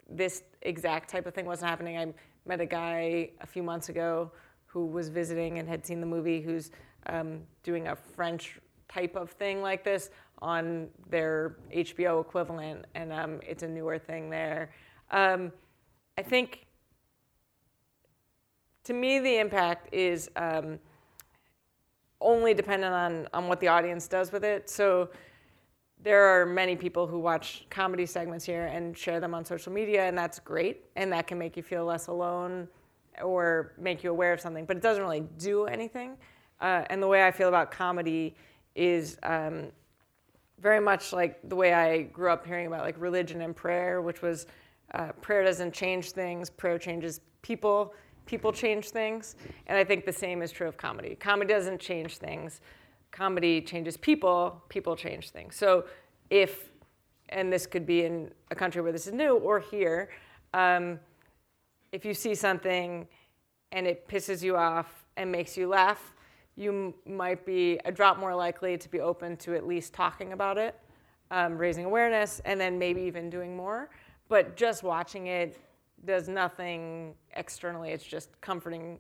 this exact type of thing wasn't happening. I met a guy a few months ago who was visiting and had seen the movie, who's um, doing a French type of thing like this on their HBO equivalent, and um, it's a newer thing there. Um, I think, to me, the impact is um, only dependent on, on what the audience does with it. So there are many people who watch comedy segments here and share them on social media, and that's great, and that can make you feel less alone or make you aware of something, but it doesn't really do anything. Uh, and the way I feel about comedy is um, very much like the way I grew up hearing about like religion and prayer, which was uh, prayer doesn't change things, prayer changes people, people change things. And I think the same is true of comedy. Comedy doesn't change things, comedy changes people, people change things. So if, and this could be in a country where this is new or here, um, if you see something and it pisses you off and makes you laugh, you m- might be a drop more likely to be open to at least talking about it, um, raising awareness, and then maybe even doing more. But just watching it does nothing externally. It's just comforting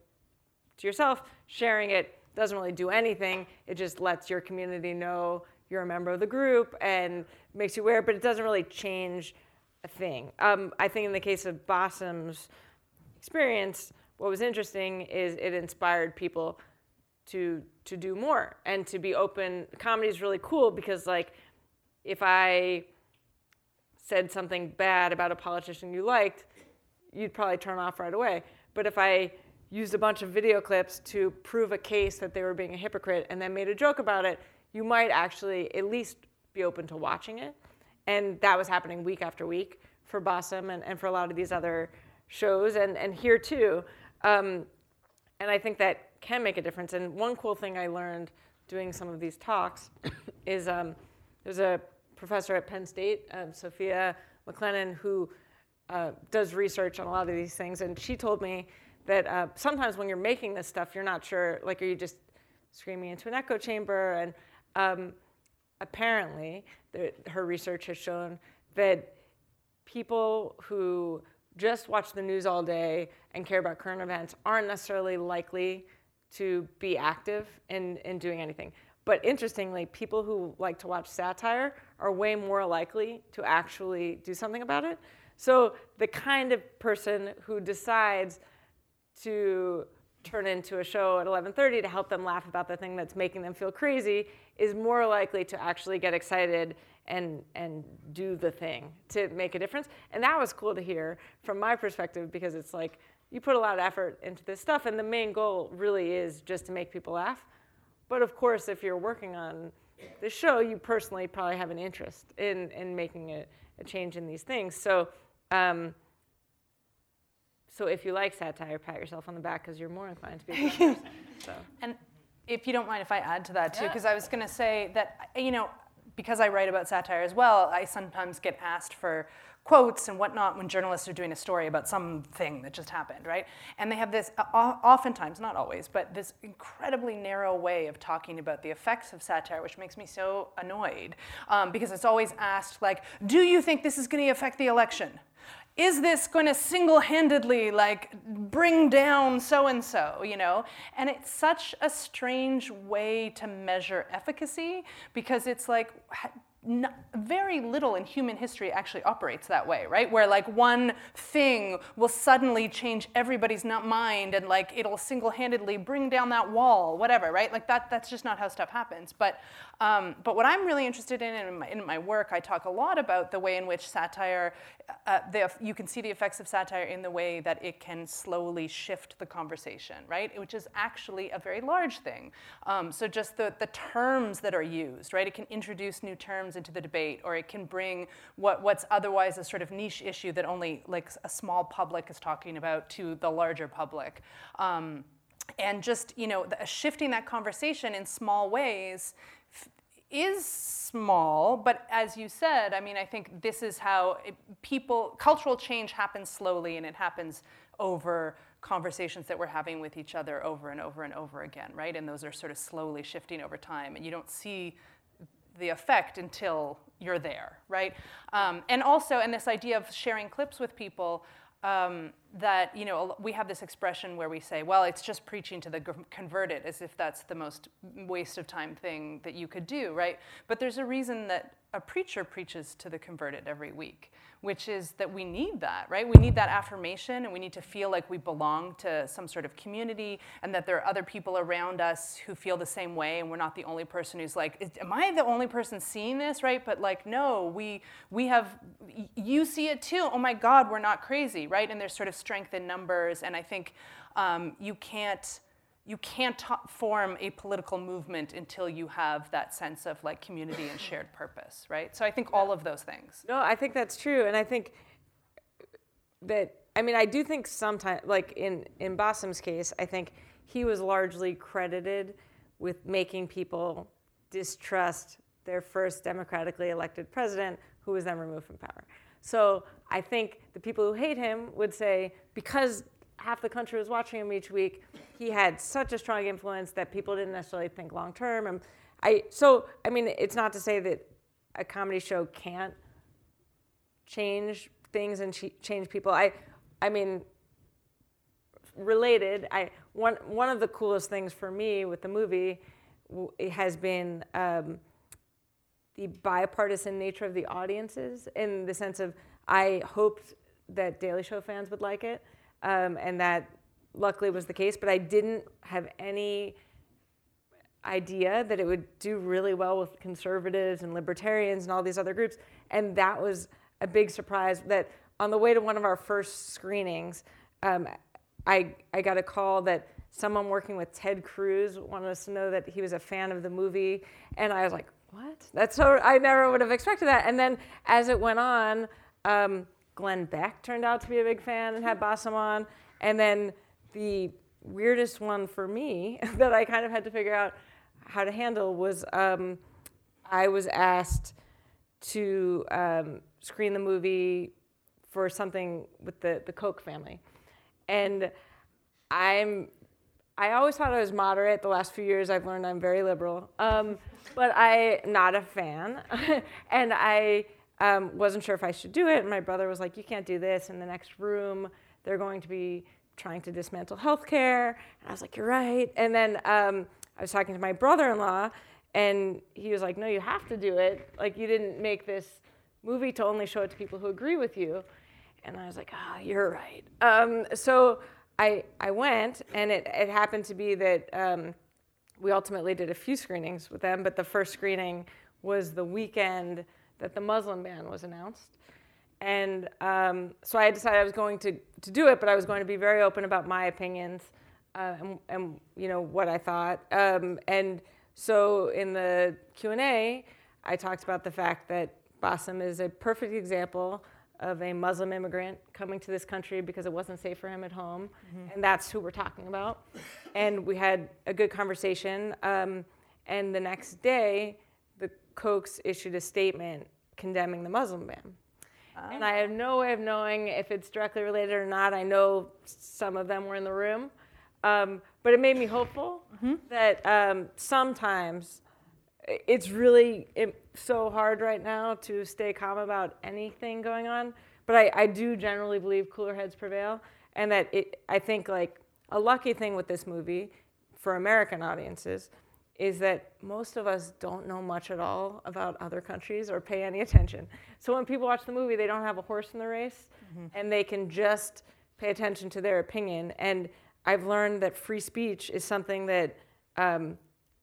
to yourself. Sharing it doesn't really do anything. It just lets your community know you're a member of the group and makes you aware, but it doesn't really change a thing. Um, I think in the case of Bassem's experience, what was interesting is it inspired people to to do more and to be open. Comedy is really cool because like if I said something bad about a politician you liked, you'd probably turn off right away. But if I used a bunch of video clips to prove a case that they were being a hypocrite and then made a joke about it, you might actually at least be open to watching it. And that was happening week after week for Bassem and, and for a lot of these other shows and, and here too. Um, and I think that can make a difference. And one cool thing I learned doing some of these talks (coughs) is um, there's a professor at Penn State, um, Sophia McClennen, who uh, does research on a lot of these things. And she told me that uh, sometimes when you're making this stuff, you're not sure, like, are you just screaming into an echo chamber? And um, apparently, the, her research has shown that people who just watch the news all day and care about current events aren't necessarily likely to be active in, in doing anything. But interestingly, people who like to watch satire are way more likely to actually do something about it. So the kind of person who decides to turn into a show at 11:30 to help them laugh about the thing that's making them feel crazy is more likely to actually get excited and and do the thing to make a difference. And that was cool to hear from my perspective because it's like you put a lot of effort into this stuff and the main goal really is just to make people laugh. But of course, if you're working on the show, you personally probably have an interest in in making a, a change in these things. So um, so if you like satire, pat yourself on the back because you're more inclined to be a (laughs) person. So. And if you don't mind if I add to that too, Yeah. because I was going to say that, you know, because I write about satire as well, I sometimes get asked for quotes and whatnot when journalists are doing a story about something that just happened, right? And they have this, uh, oftentimes, not always, but this incredibly narrow way of talking about the effects of satire, which makes me so annoyed um, because it's always asked, like, do you think this is going to affect the election? Is this going to single-handedly like bring down so and so you know and it's such a strange way to measure efficacy because it's like very little in human history actually operates that way, right? Where like one thing will suddenly change everybody's mind and like it'll single-handedly bring down that wall, whatever, right? Like that, that's just not how stuff happens. But, um, but what I'm really interested in in my, in my work, I talk a lot about the way in which satire, uh, the, you can see the effects of satire in the way that it can slowly shift the conversation, right? Which is actually a very large thing. Um, so just the, the terms that are used, right? It can introduce new terms into the debate, or it can bring what, what's otherwise a sort of niche issue that only like a small public is talking about to the larger public. Um, and just you know the, shifting that conversation in small ways is small but as you said i mean i think this is how it, people cultural change happens slowly and it happens over conversations that we're having with each other over and over and over again right and those are sort of slowly shifting over time and you don't see the effect until you're there, right? Um, and also, and this idea of sharing clips with people, um, that you know we have this expression where we say, well, it's just preaching to the converted, as if that's the most waste of time thing that you could do, right? But there's a reason that a preacher preaches to the converted every week which is that we need that, right? We need that affirmation and we need to feel like we belong to some sort of community and that there are other people around us who feel the same way and we're not the only person who's like, am I the only person seeing this, right? But like, no, we, we have, you see it too. Oh my God, we're not crazy, right? And there's sort of strength in numbers. And I think um, you can't, you can't form a political movement until you have that sense of like community and shared purpose, right? So I think all of those things. No, I think that's true, and I think that I mean I do think sometimes, like in in Bassem's case, I think he was largely credited with making people distrust their first democratically elected president, who was then removed from power. So I think the people who hate him would say because half the country was watching him each week. He had such a strong influence that people didn't necessarily think long term. And I so I mean, it's not to say that a comedy show can't change things and ch- change people. I I mean, related. I one one of the coolest things for me with the movie has been. Um, the bipartisan nature of the audiences in the sense of I hoped that Daily Show fans would like it, um, and that luckily was the case. But I didn't have any idea that it would do really well with conservatives and libertarians and all these other groups, and that was a big surprise. That on the way to one of our first screenings, um, I I got a call that someone working with Ted Cruz wanted us to know that he was a fan of the movie, and I was like, what? That's so, I never would have expected that. And then as it went on, um, Glenn Beck turned out to be a big fan and had Bassem on. And then the weirdest one for me (laughs) that I kind of had to figure out how to handle was um, I was asked to um, screen the movie for something with the, the Koch family. And I'm I always thought I was moderate. The last few years, I've learned I'm very liberal. Um, but I'm not a fan. (laughs) and I um, wasn't sure if I should do it. And my brother was like, You can't do this. In the next room, they're going to be trying to dismantle healthcare. And I was like, You're right. And then um, I was talking to my brother in law, and he was like, No, you have to do it. Like, you didn't make this movie to only show it to people who agree with you. And I was like, Ah, oh, you're right. Um, so I, I went, and it, it happened to be that um, we ultimately did a few screenings with them, but the first screening was the weekend that the Muslim ban was announced. And um, so I decided I was going to, to do it, but I was going to be very open about my opinions uh, and, and, you know what I thought. Um, and so in the Q&A, I talked about the fact that Bassem is a perfect example of a Muslim immigrant coming to this country because it wasn't safe for him at home. Mm-hmm. And that's who we're talking about. and we had a good conversation. Um, and the next day, Kochs issued a statement condemning the Muslim ban. Oh. And I have no way of knowing if it's directly related or not. I know some of them were in the room. Um, but it made me hopeful mm-hmm. that um, sometimes it's really so hard right now to stay calm about anything going on. But I, I do generally believe cooler heads prevail, and that it, I think like a lucky thing with this movie for American audiences is that most of us don't know much at all about other countries or pay any attention. So when people watch the movie, they don't have a horse in the race, mm-hmm. and they can just pay attention to their opinion. And I've learned that free speech is something that um,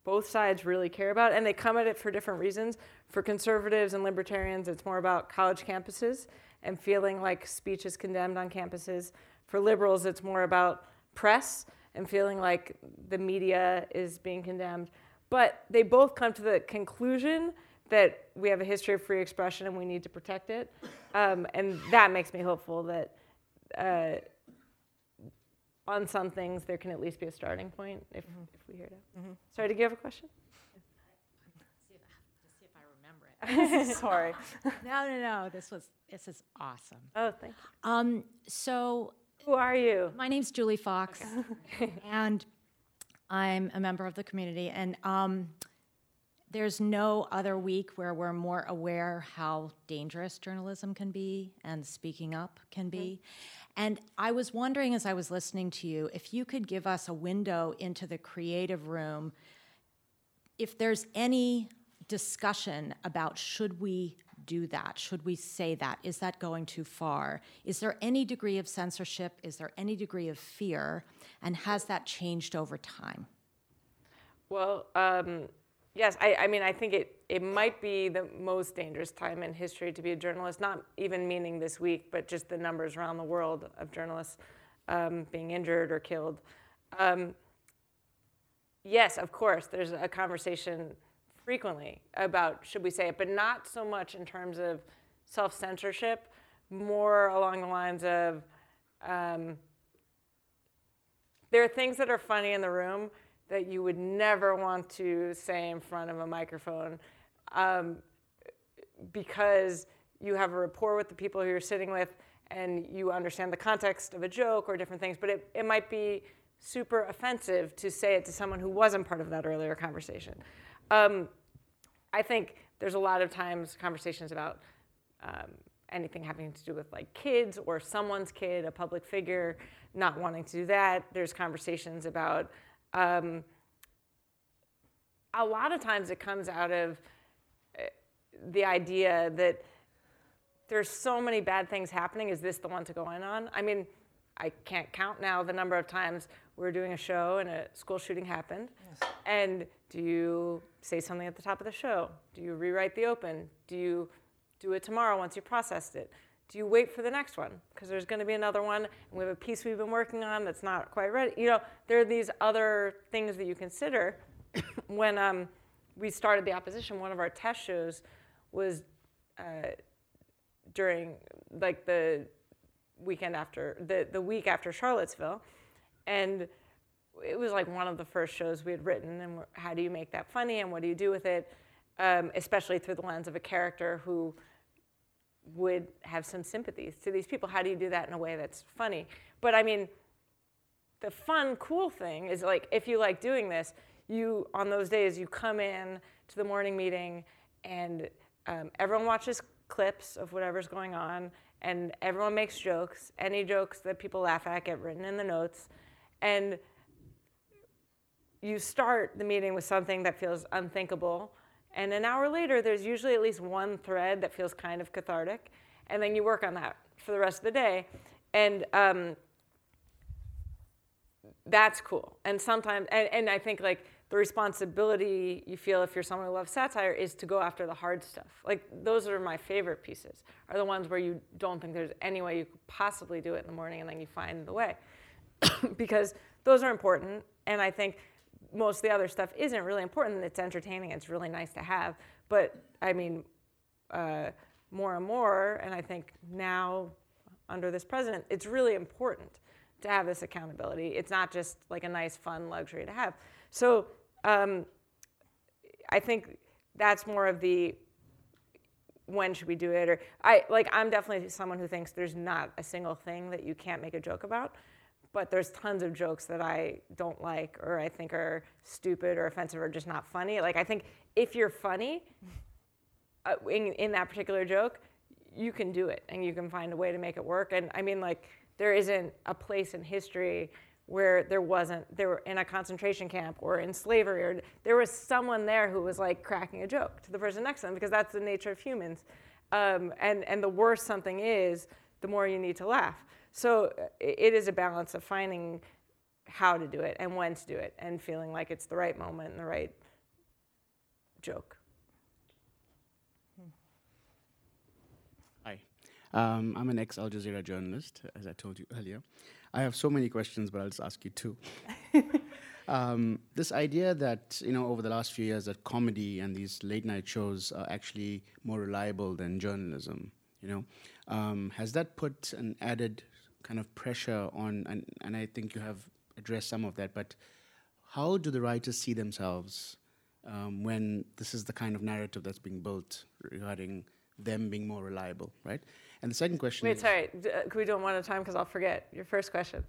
both sides really care about, and they come at it for different reasons. For conservatives and libertarians, it's more about college campuses and feeling like speech is condemned on campuses. For liberals, it's more about press and feeling like the media is being condemned. But they both come to the conclusion that we have a history of free expression and we need to protect it. Um, and that makes me hopeful that uh, on some things, there can at least be a starting point if, mm-hmm. if we hear it. Mm-hmm. Sorry, did you have a question? See if to see if I remember it. (laughs) Sorry. no, no, no. This was this is awesome. Oh, thank you. Um, so who are you? My name's Julie Fox, okay. and I'm a member of the community. And um, there's no other week where we're more aware how dangerous journalism can be and speaking up can be. Mm-hmm. And I was wondering as I was listening to you if you could give us a window into the creative room, if there's any discussion about should we do that? Should we say that? Is that going too far? Is there any degree of censorship? Is there any degree of fear? And has that changed over time? Well, um, Yes, I, I mean, I think it, it might be the most dangerous time in history to be a journalist, not even meaning this week, but just the numbers around the world of journalists um, being injured or killed. Um, yes, of course, there's a conversation frequently about should we say it, but not so much in terms of self censorship, more along the lines of um, there are things that are funny in the room that you would never want to say in front of a microphone um, because you have a rapport with the people who you're sitting with and you understand the context of a joke or different things, but it, it might be super offensive to say it to someone who wasn't part of that earlier conversation. Um, I think there's a lot of times conversations about um, anything having to do with like kids or someone's kid, a public figure, not wanting to do that. There's conversations about um, a lot of times it comes out of uh, the idea that there's so many bad things happening. Is this the one to go in on? I mean, I can't count now the number of times we were doing a show and a school shooting happened. Yes. And do you say something at the top of the show? Do you rewrite the open? Do you do it tomorrow once you processed it? Do you wait for the next one? Because there's going to be another one, and we have a piece we've been working on that's not quite ready. You know, there are these other things that you consider. (coughs) when um, we started the opposition, one of our test shows was uh, during like the weekend after the, the week after Charlottesville, and it was like one of the first shows we had written. And how do you make that funny, and what do you do with it, um, especially through the lens of a character who would have some sympathies to these people. How do you do that in a way that's funny? But I mean, the fun, cool thing is like if you like doing this, you on those days you come in to the morning meeting and um, everyone watches clips of whatever's going on and everyone makes jokes. Any jokes that people laugh at get written in the notes, and you start the meeting with something that feels unthinkable and an hour later, there's usually at least one thread that feels kind of cathartic. And then you work on that for the rest of the day. And um, that's cool. And sometimes, and, and I think like the responsibility you feel if you're someone who loves satire is to go after the hard stuff. Like those are my favorite pieces, are the ones where you don't think there's any way you could possibly do it in the morning and then you find the way. (coughs) because those are important. And I think most of the other stuff isn't really important. It's entertaining. It's really nice to have. But I mean, uh, more and more, and I think now under this president, it's really important to have this accountability. It's not just like a nice, fun luxury to have. So um, I think that's more of the when should we do it or I like I'm definitely someone who thinks there's not a single thing that you can't make a joke about but there's tons of jokes that I don't like or I think are stupid or offensive or just not funny. Like I think if you're funny uh, in, in that particular joke, you can do it and you can find a way to make it work. And I mean, like there isn't a place in history where there wasn't there were in a concentration camp or in slavery or there was someone there who was like cracking a joke to the person next to them because that's the nature of humans. Um, and and the worse something is, the more you need to laugh. So it is a balance of finding how to do it and when to do it and feeling like it's the right moment and the right joke. Hi. Um, I'm an ex Al Jazeera journalist, as I told you earlier. I have so many questions, but I'll just ask you two. (laughs) um, this idea that, you know, over the last few years, that comedy and these late night shows are actually more reliable than journalism, you know, um, has that put an added kind of pressure on, and, and I think you have addressed some of that, but how do the writers see themselves um, when this is the kind of narrative that's being built regarding them being more reliable, right? And the second question Wait, sorry, D- uh, we do them one at a time? Because I'll forget your first question.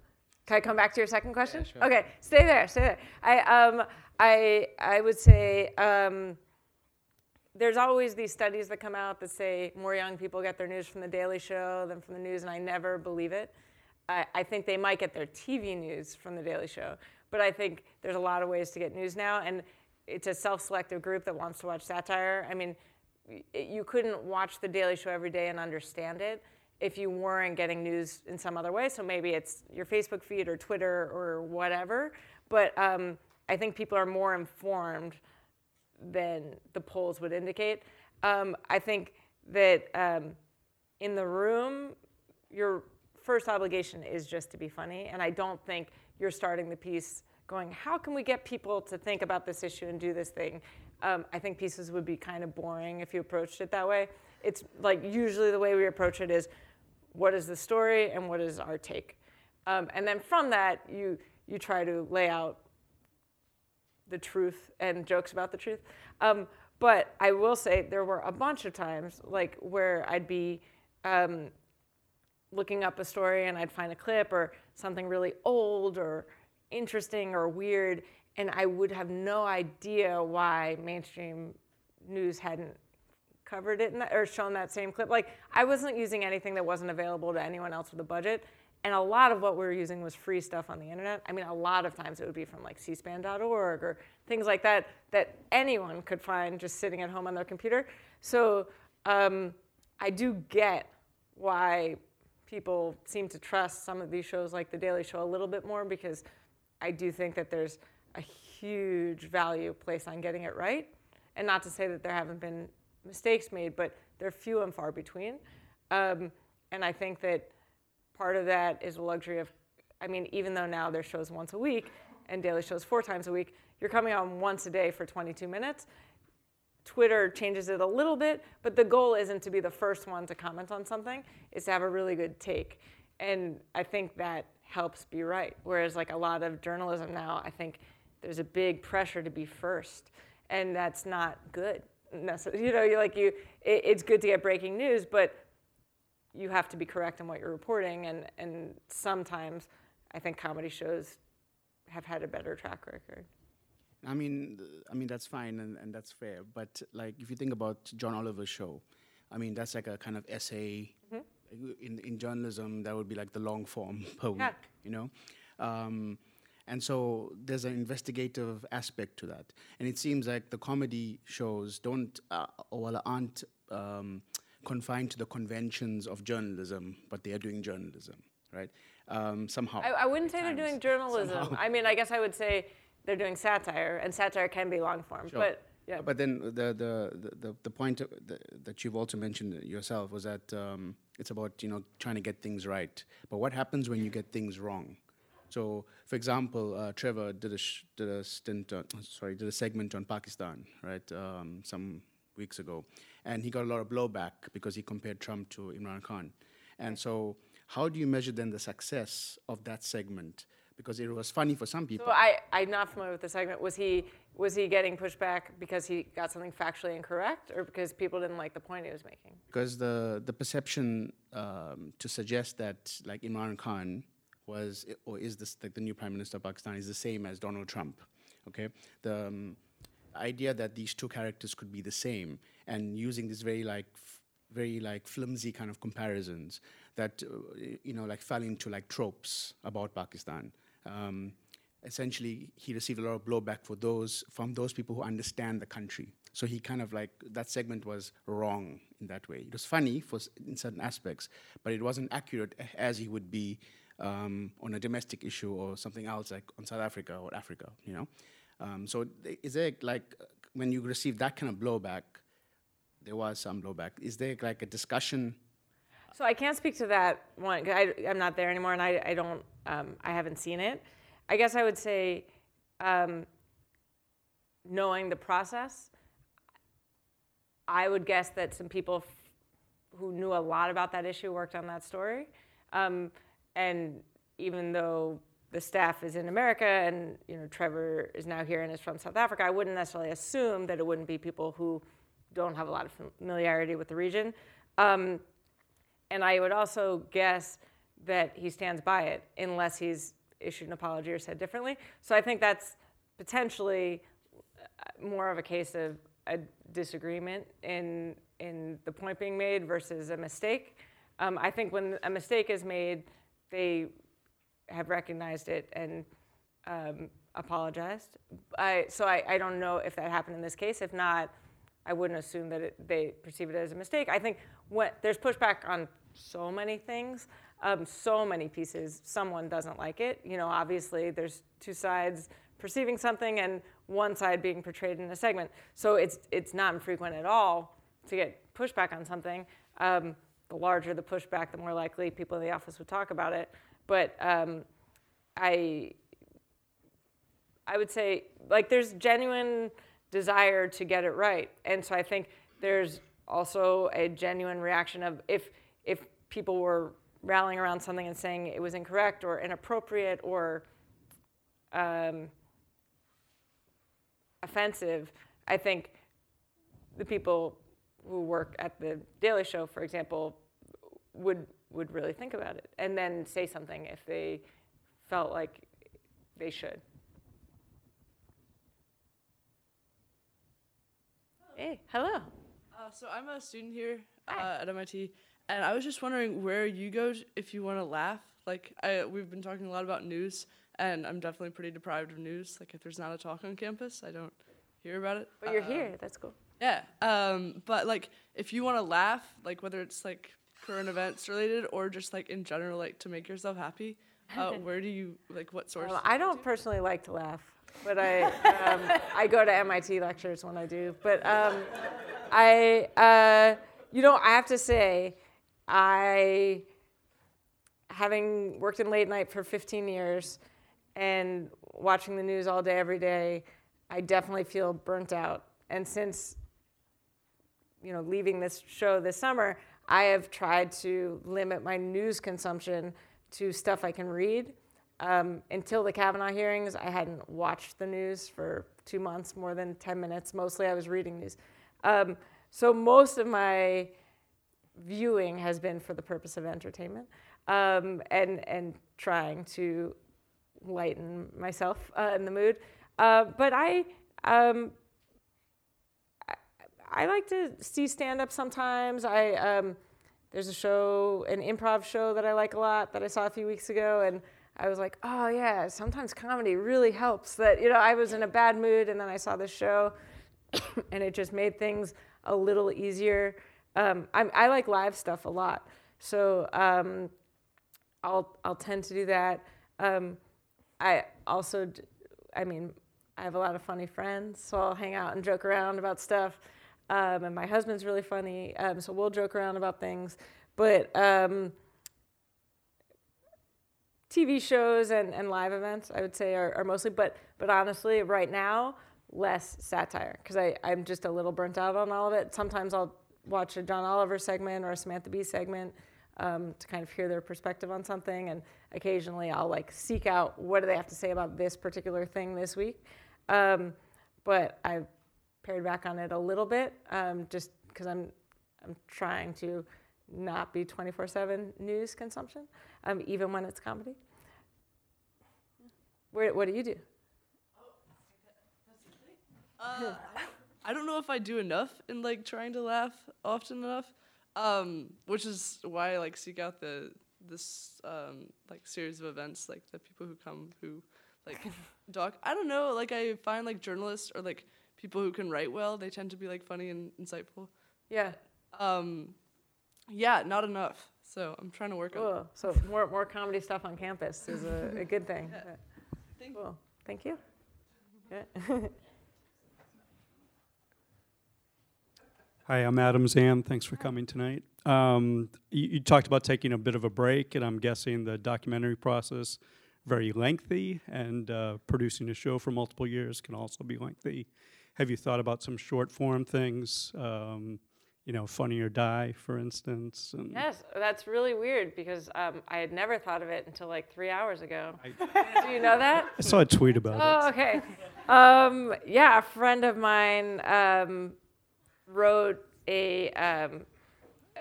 Can I come back to your second question? Yeah, sure. Okay, stay there, stay there. I, um, I, I would say um, there's always these studies that come out that say more young people get their news from the Daily Show than from the news, and I never believe it. I, I think they might get their TV news from The Daily Show, but I think there's a lot of ways to get news now, and it's a self-selective group that wants to watch satire. I mean, you couldn't watch The Daily Show every day and understand it if you weren't getting news in some other way. So maybe it's your Facebook feed or Twitter or whatever. But um, I think people are more informed than the polls would indicate. Um, I think that um, in the room, you're first obligation is just to be funny. And I don't think you're starting the piece going, how can we get people to think about this issue and do this thing? Um, I think pieces would be kind of boring if you approached it that way. It's like usually the way we approach it is what is the story and what is our take? Um, and then from that, you, you try to lay out the truth and jokes about the truth. Um, but I will say there were a bunch of times like where I'd be um, looking up a story and I'd find a clip or something really old or interesting or weird, and I would have no idea why mainstream news hadn't covered it that, or shown that same clip. Like I wasn't using anything that wasn't available to anyone else with a budget. And a lot of what we were using was free stuff on the internet. I mean, a lot of times it would be from like cspan.org or things like that that anyone could find just sitting at home on their computer. So um, I do get why people seem to trust some of these shows like The Daily Show a little bit more because I do think that there's a huge value placed on getting it right. And not to say that there haven't been mistakes made, but they're few and far between. Um, and I think that part of that is a luxury of, I mean, even though now there's shows once a week and daily shows four times a week, you're coming on once a day for 22 minutes. Twitter changes it a little bit, but the goal isn't to be the first one to comment on something, it's to have a really good take. And I think that helps be right. Whereas like a lot of journalism now, I think there's a big pressure to be first, and that's not good. You know, you're like you, it, it's good to get breaking news, but you have to be correct in what you're reporting, and and sometimes I think comedy shows have had a better track record. I mean, I mean that's fine and, and that's fair. But like, if you think about John Oliver's show, I mean that's like a kind of essay. Mm-hmm. In in journalism, that would be like the long form (laughs) per week, you know. Um, and so there's an investigative aspect to that. And it seems like the comedy shows don't, uh, or aren't um, confined to the conventions of journalism, but they are doing journalism, right? Um, somehow. I, I wouldn't say times. they're doing journalism. Somehow. I mean, I guess I would say they're doing satire, and satire can be long form. Sure. But yeah. But then the the the, the point that you've also mentioned yourself was that um, it's about you know trying to get things right. But what happens when you get things wrong? So, for example, uh, Trevor did a did a stint, on, sorry, did a segment on Pakistan, right, um, some weeks ago, and he got a lot of blowback because he compared Trump to Imran Khan. And so, how do you measure then the success of that segment? Because it was funny for some people. So I, I'm not familiar with the segment. Was he was he getting pushback because he got something factually incorrect, or because people didn't like the point he was making? Because the the perception um, to suggest that like Imran Khan was or is this like the new prime minister of Pakistan is the same as Donald Trump. Okay, the um, idea that these two characters could be the same and using this very like very like flimsy kind of comparisons that uh, you know like fell into like tropes about Pakistan um, essentially he received a lot of blowback for those from those people who understand the country. So he kind of like that segment was wrong in that way. It was funny for in certain aspects, but it wasn't accurate as he would be um, on a domestic issue or something else like on South Africa or Africa. You know, um, so is there like when you receive that kind of blowback? There was some blowback. Is there like a discussion? So I can't speak to that one. I, am not there anymore, and I, I don't um, I haven't seen it. I guess I would say, um, knowing the process, I would guess that some people f- who knew a lot about that issue worked on that story. Um, and even though the staff is in America and you know Trevor is now here and is from South Africa, I wouldn't necessarily assume that it wouldn't be people who don't have a lot of familiarity with the region. Um, and I would also guess that he stands by it unless he's issued an apology or said differently. So I think that's potentially uh, more of a case of a disagreement in in the point being made versus a mistake. Um, I think when a mistake is made, they have recognized it and um, apologized. I, so I, I don't know if that happened in this case. If not, I wouldn't assume that it, they perceive it as a mistake. I think when, there's pushback on so many things um, so many pieces, someone doesn't like it. You know, obviously there's two sides perceiving something and one side being portrayed in a segment. So it's it's not infrequent at all to get pushback on something. Um, the larger the pushback, the more likely people in the office would talk about it. But um, I I would say like there's genuine desire to get it right, and so I think there's also a genuine reaction of if if people were rallying around something and saying it was incorrect or inappropriate or um, offensive, I think the people who work at the Daily Show, for example, would would really think about it and then say something if they felt like they should. Hey, hello. Uh, so I'm a student here uh, at MIT, and I was just wondering where you go if you want to laugh. Like I, we've been talking a lot about news, and I'm definitely pretty deprived of news. Like if there's not a talk on campus, I don't hear about it. But you're Um, here. That's cool. Yeah. Um, but like if you want to laugh, like whether it's like current events related or just like in general, like to make yourself happy, uh, (laughs) where do you like what source? Well, I don't personally like to laugh, but I (laughs) um, I go to MIT lectures when I do. But um, I uh, you know I have to say I having worked in late night for 15 years and watching the news all day every day, I definitely feel burnt out. And since you know leaving this show this summer, I have tried to limit my news consumption to stuff I can read. Um, until the Kavanaugh hearings, I hadn't watched the news for two months, more than 10 minutes. Mostly I was reading news. Um, so most of my viewing has been for the purpose of entertainment um, and, and trying to lighten myself uh, in the mood. Uh, but I, um, I, like to see stand up sometimes. I, um, there's a show, an improv show that I like a lot that I saw a few weeks ago, and I was like, oh yeah, sometimes comedy really helps. That you know, I was in a bad mood, and then I saw this show, (coughs) and it just made things a little easier. Um, I, I like live stuff a lot, so um, I'll I'll tend to do that. Um, I also, I mean, I have a lot of funny friends, so I'll hang out and joke around about stuff. Um, and my husband's really funny, um, so we'll joke around about things. But um, TV shows and, and live events, I would say, are, are mostly. But but honestly, right now, less satire because I'm just a little burnt out on all of it. Sometimes I'll watch a John Oliver segment or a Samantha Bee segment um, to kind of hear their perspective on something, and occasionally I'll like seek out what do they have to say about this particular thing this week. Um, but I've pared back on it a little bit, um, just because I'm I'm trying to not be 24/7 news consumption, um, even when it's comedy. Where, what do you do? Uh, I don't know if I do enough in like trying to laugh often enough, um, which is why I like seek out the this um, like series of events like the people who come who like (laughs) talk. I don't know, like I find like journalists or like people who can write well, they tend to be like funny and insightful. Yeah. Um, yeah, not enough. So I'm trying to work on. Cool. So more more comedy stuff on campus is a, a good thing. (laughs) Yeah. Thank cool. Thank you. Yeah. (laughs) Hi, I'm Adam Zan. Thanks for coming tonight. Um, you, you talked about taking a bit of a break, and I'm guessing the documentary process very lengthy, and uh, producing a show for multiple years can also be lengthy. Have you thought about some short form things? Um, you know, Funny or Die, for instance. And Yes, that's really weird because um, I had never thought of it until like three hours ago. (laughs) Do you know that? I saw a tweet about Oh, it. Oh, okay. Um, yeah, a friend of mine um, wrote a, um,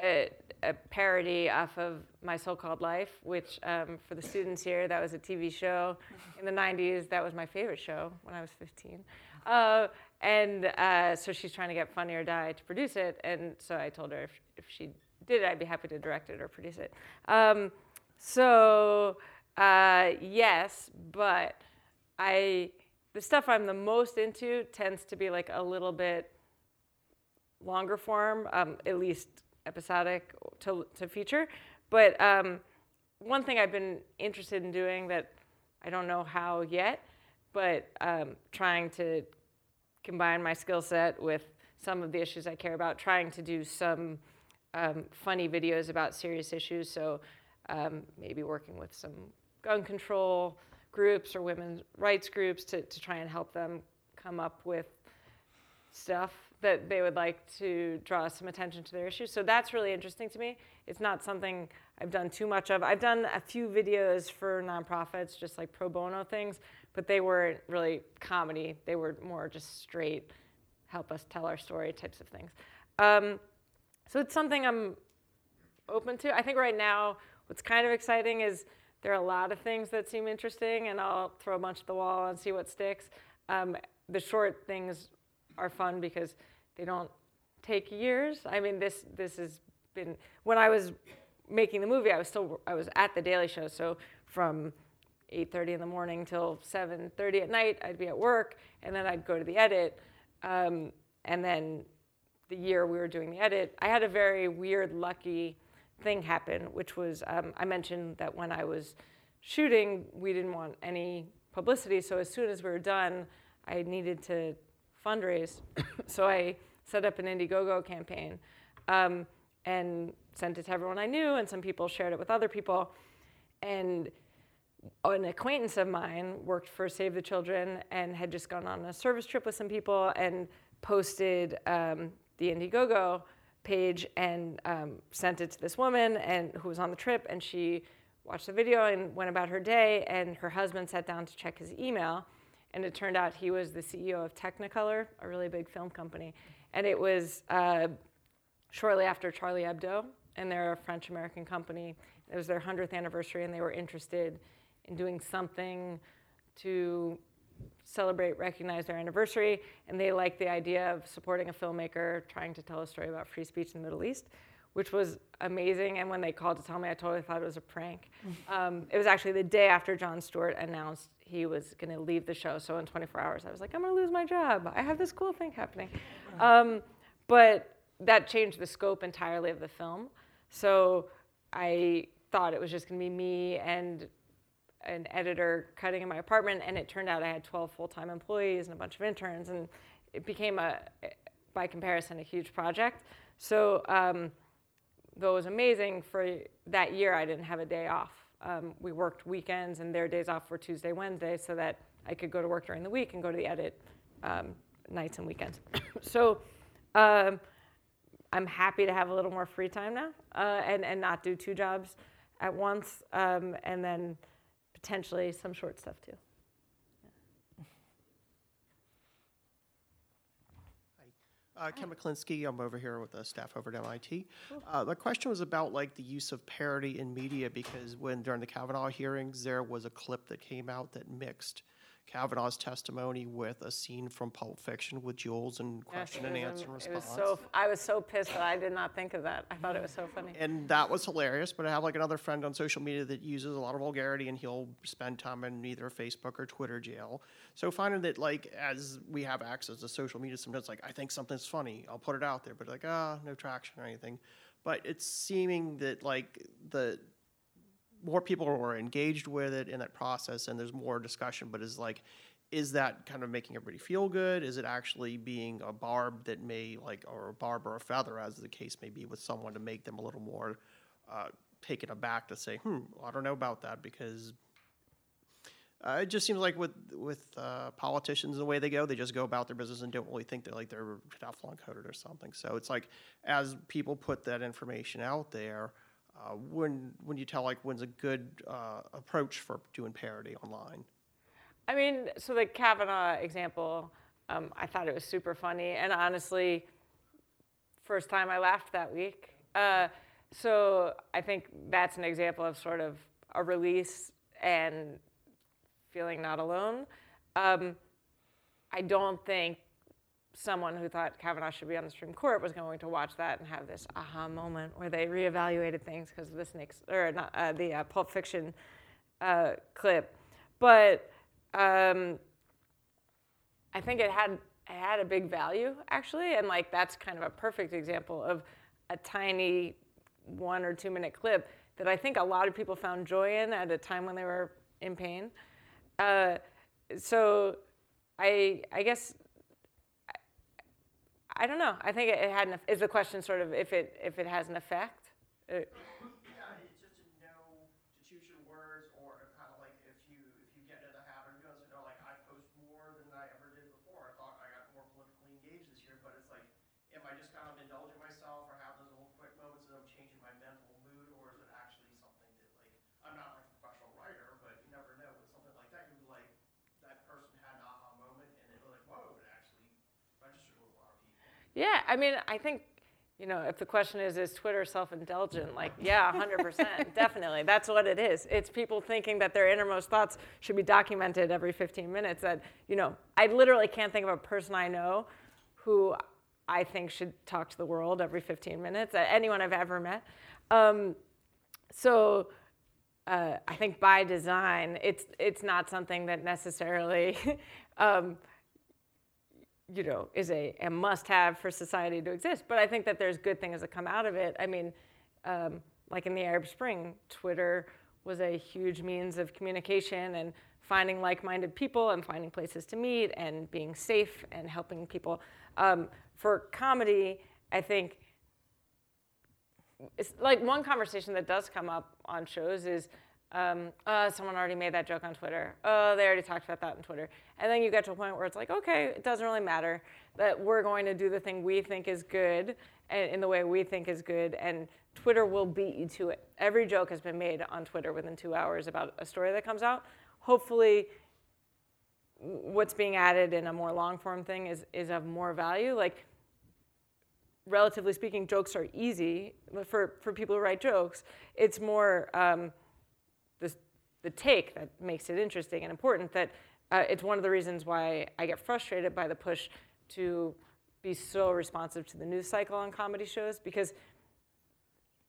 a, a parody off of My So-Called Life, which um, for the students here, that was a TV show in the 90s. That was my favorite show when I was 15. Uh, and uh, so she's trying to get Funny or Die to produce it. And so I told her if, if she did it, I'd be happy to direct it or produce it. Um, so uh, yes, but I the stuff I'm the most into tends to be like a little bit longer form, um, at least episodic to, to feature. But um, one thing I've been interested in doing that I don't know how yet, but um, trying to combine my skill set with some of the issues I care about, trying to do some um, funny videos about serious issues. So um, maybe working with some gun control groups or women's rights groups to, to try and help them come up with stuff that they would like to draw some attention to their issues. So that's really interesting to me. It's not something I've done too much of. I've done a few videos for nonprofits, just like pro bono things, but they weren't really comedy. They were more just straight, help us tell our story types of things. Um, so it's something I'm open to. I think right now, what's kind of exciting is there are a lot of things that seem interesting, and I'll throw a bunch at the wall and see what sticks. Um, the short things are fun because they don't take years. I mean, this this has been when I was making the movie, I was still I was at the Daily Show, so from 8:30 in the morning till 7:30 at night, I'd be at work, and then I'd go to the edit, um, and then the year we were doing the edit, I had a very weird, lucky thing happen, which was um, I mentioned that when I was shooting, we didn't want any publicity, so as soon as we were done, I needed to fundraise, (coughs) so I set up an Indiegogo campaign. Um, and sent it to everyone I knew, and some people shared it with other people. And an acquaintance of mine worked for Save the Children and had just gone on a service trip with some people and posted um, the Indiegogo page and um, sent it to this woman and who was on the trip, and she watched the video and went about her day. And her husband sat down to check his email, and it turned out he was the CEO of Technicolor, a really big film company, and it was. Uh, shortly after Charlie Hebdo, and they're a French American company. It was their 100th anniversary, and they were interested in doing something to celebrate, recognize their anniversary, and they liked the idea of supporting a filmmaker trying to tell a story about free speech in the Middle East, which was amazing. And when they called to tell me, I totally thought it was a prank. Um, it was actually the day after Jon Stewart announced he was going to leave the show. So in 24 hours, I was like, I'm going to lose my job. I have this cool thing happening. Um, but that changed the scope entirely of the film. So I thought it was just going to be me and an editor cutting in my apartment, and it turned out I had 12 full-time employees and a bunch of interns, and it became a, by comparison, a huge project. So um, though it was amazing for that year, I didn't have a day off. Um, we worked weekends, and their days off were Tuesday, Wednesday, so that I could go to work during the week and go to the edit um, nights and weekends. (coughs) so. Um, I'm happy to have a little more free time now uh, and, and not do two jobs at once, um, and then potentially some short stuff too. Uh, Ken McClinsky, I'm over here with the staff over at MIT. Uh, the question was about like the use of parody in media because when during the Kavanaugh hearings there was a clip that came out that mixed Kavanaugh's testimony with a scene from Pulp Fiction with Jules and question and it was answer response. It was so, I was so pissed that I did not think of that. I thought it was so funny. and that was hilarious. But I have like another friend on social media that uses a lot of vulgarity, and he'll spend time in either Facebook or Twitter jail. So finding that like as we have access to social media, sometimes like I think something's funny, I'll put it out there, but like ah, no traction or anything. But it's seeming that like the more people are engaged with it in that process, and there's more discussion. But is like, is that kind of making everybody feel good? Is it actually being a barb that may like, or a barb or a feather, as the case may be, with someone to make them a little more uh, taken aback to say, hmm, I don't know about that because. Uh, it just seems like with with uh, politicians the way they go, they just go about their business and don't really think they're like they're Teflon coated or something. So it's like as people put that information out there, uh, when when you tell like when's a good uh, approach for doing parody online? I mean, so the Kavanaugh example, um, I thought it was super funny, and honestly, first time I laughed that week. Uh, so I think that's an example of sort of a release and feeling not alone. Um, I don't think someone who thought Kavanaugh should be on the Supreme Court was going to watch that and have this aha moment where they reevaluated things because of this Nix or not, uh, the uh, Pulp Fiction uh, clip. But um, I think it had it had a big value actually, and like that's kind of a perfect example of a tiny one or two minute clip that I think a lot of people found joy in at a time when they were in pain. Uh, so I I guess I don't know. I think it, it had an. Is the question sort of if it if it has an effect? Uh, Yeah, it's just to know to choose your words, or kind of like if you if you get into the habit of doing it, you know, like I post more than I ever did before. I thought I got more politically engaged this year, but it's like, am I just kind of indulging myself, or have those little quick moments that I'm changing my mental mood, or is it actually something that like I'm not like a professional writer, but you never know with something like that. You'd be like that person had an aha moment, and it was like, whoa, it actually registered with a lot of people. Yeah, I mean, I think you know, if the question is, is Twitter self-indulgent? Like, yeah, 100%, (laughs) definitely. That's what it is. It's people thinking that their innermost thoughts should be documented every 15 minutes. That, you know, I literally can't think of a person I know who I think should talk to the world every 15 minutes, anyone I've ever met. Um, so uh, I think by design, it's, it's not something that necessarily (laughs) um, you know, is a, a must-have for society to exist. But I think that there's good things that come out of it. I mean, um, like in the Arab Spring, Twitter was a huge means of communication and finding like-minded people and finding places to meet and being safe and helping people. Um, for comedy, I think it's like one conversation that does come up on shows is um, uh, someone already made that joke on Twitter. Oh, they already talked about that on Twitter. And then you get to a point where it's like, okay, it doesn't really matter that we're going to do the thing we think is good and in the way we think is good, and Twitter will beat you to it. Every joke has been made on Twitter within two hours about a story that comes out. Hopefully, what's being added in a more long form thing is, is of more value. Like, relatively speaking, jokes are easy for, for people who write jokes. It's more, um, the, the take that makes it interesting and important that uh, it's one of the reasons why I get frustrated by the push to be so responsive to the news cycle on comedy shows because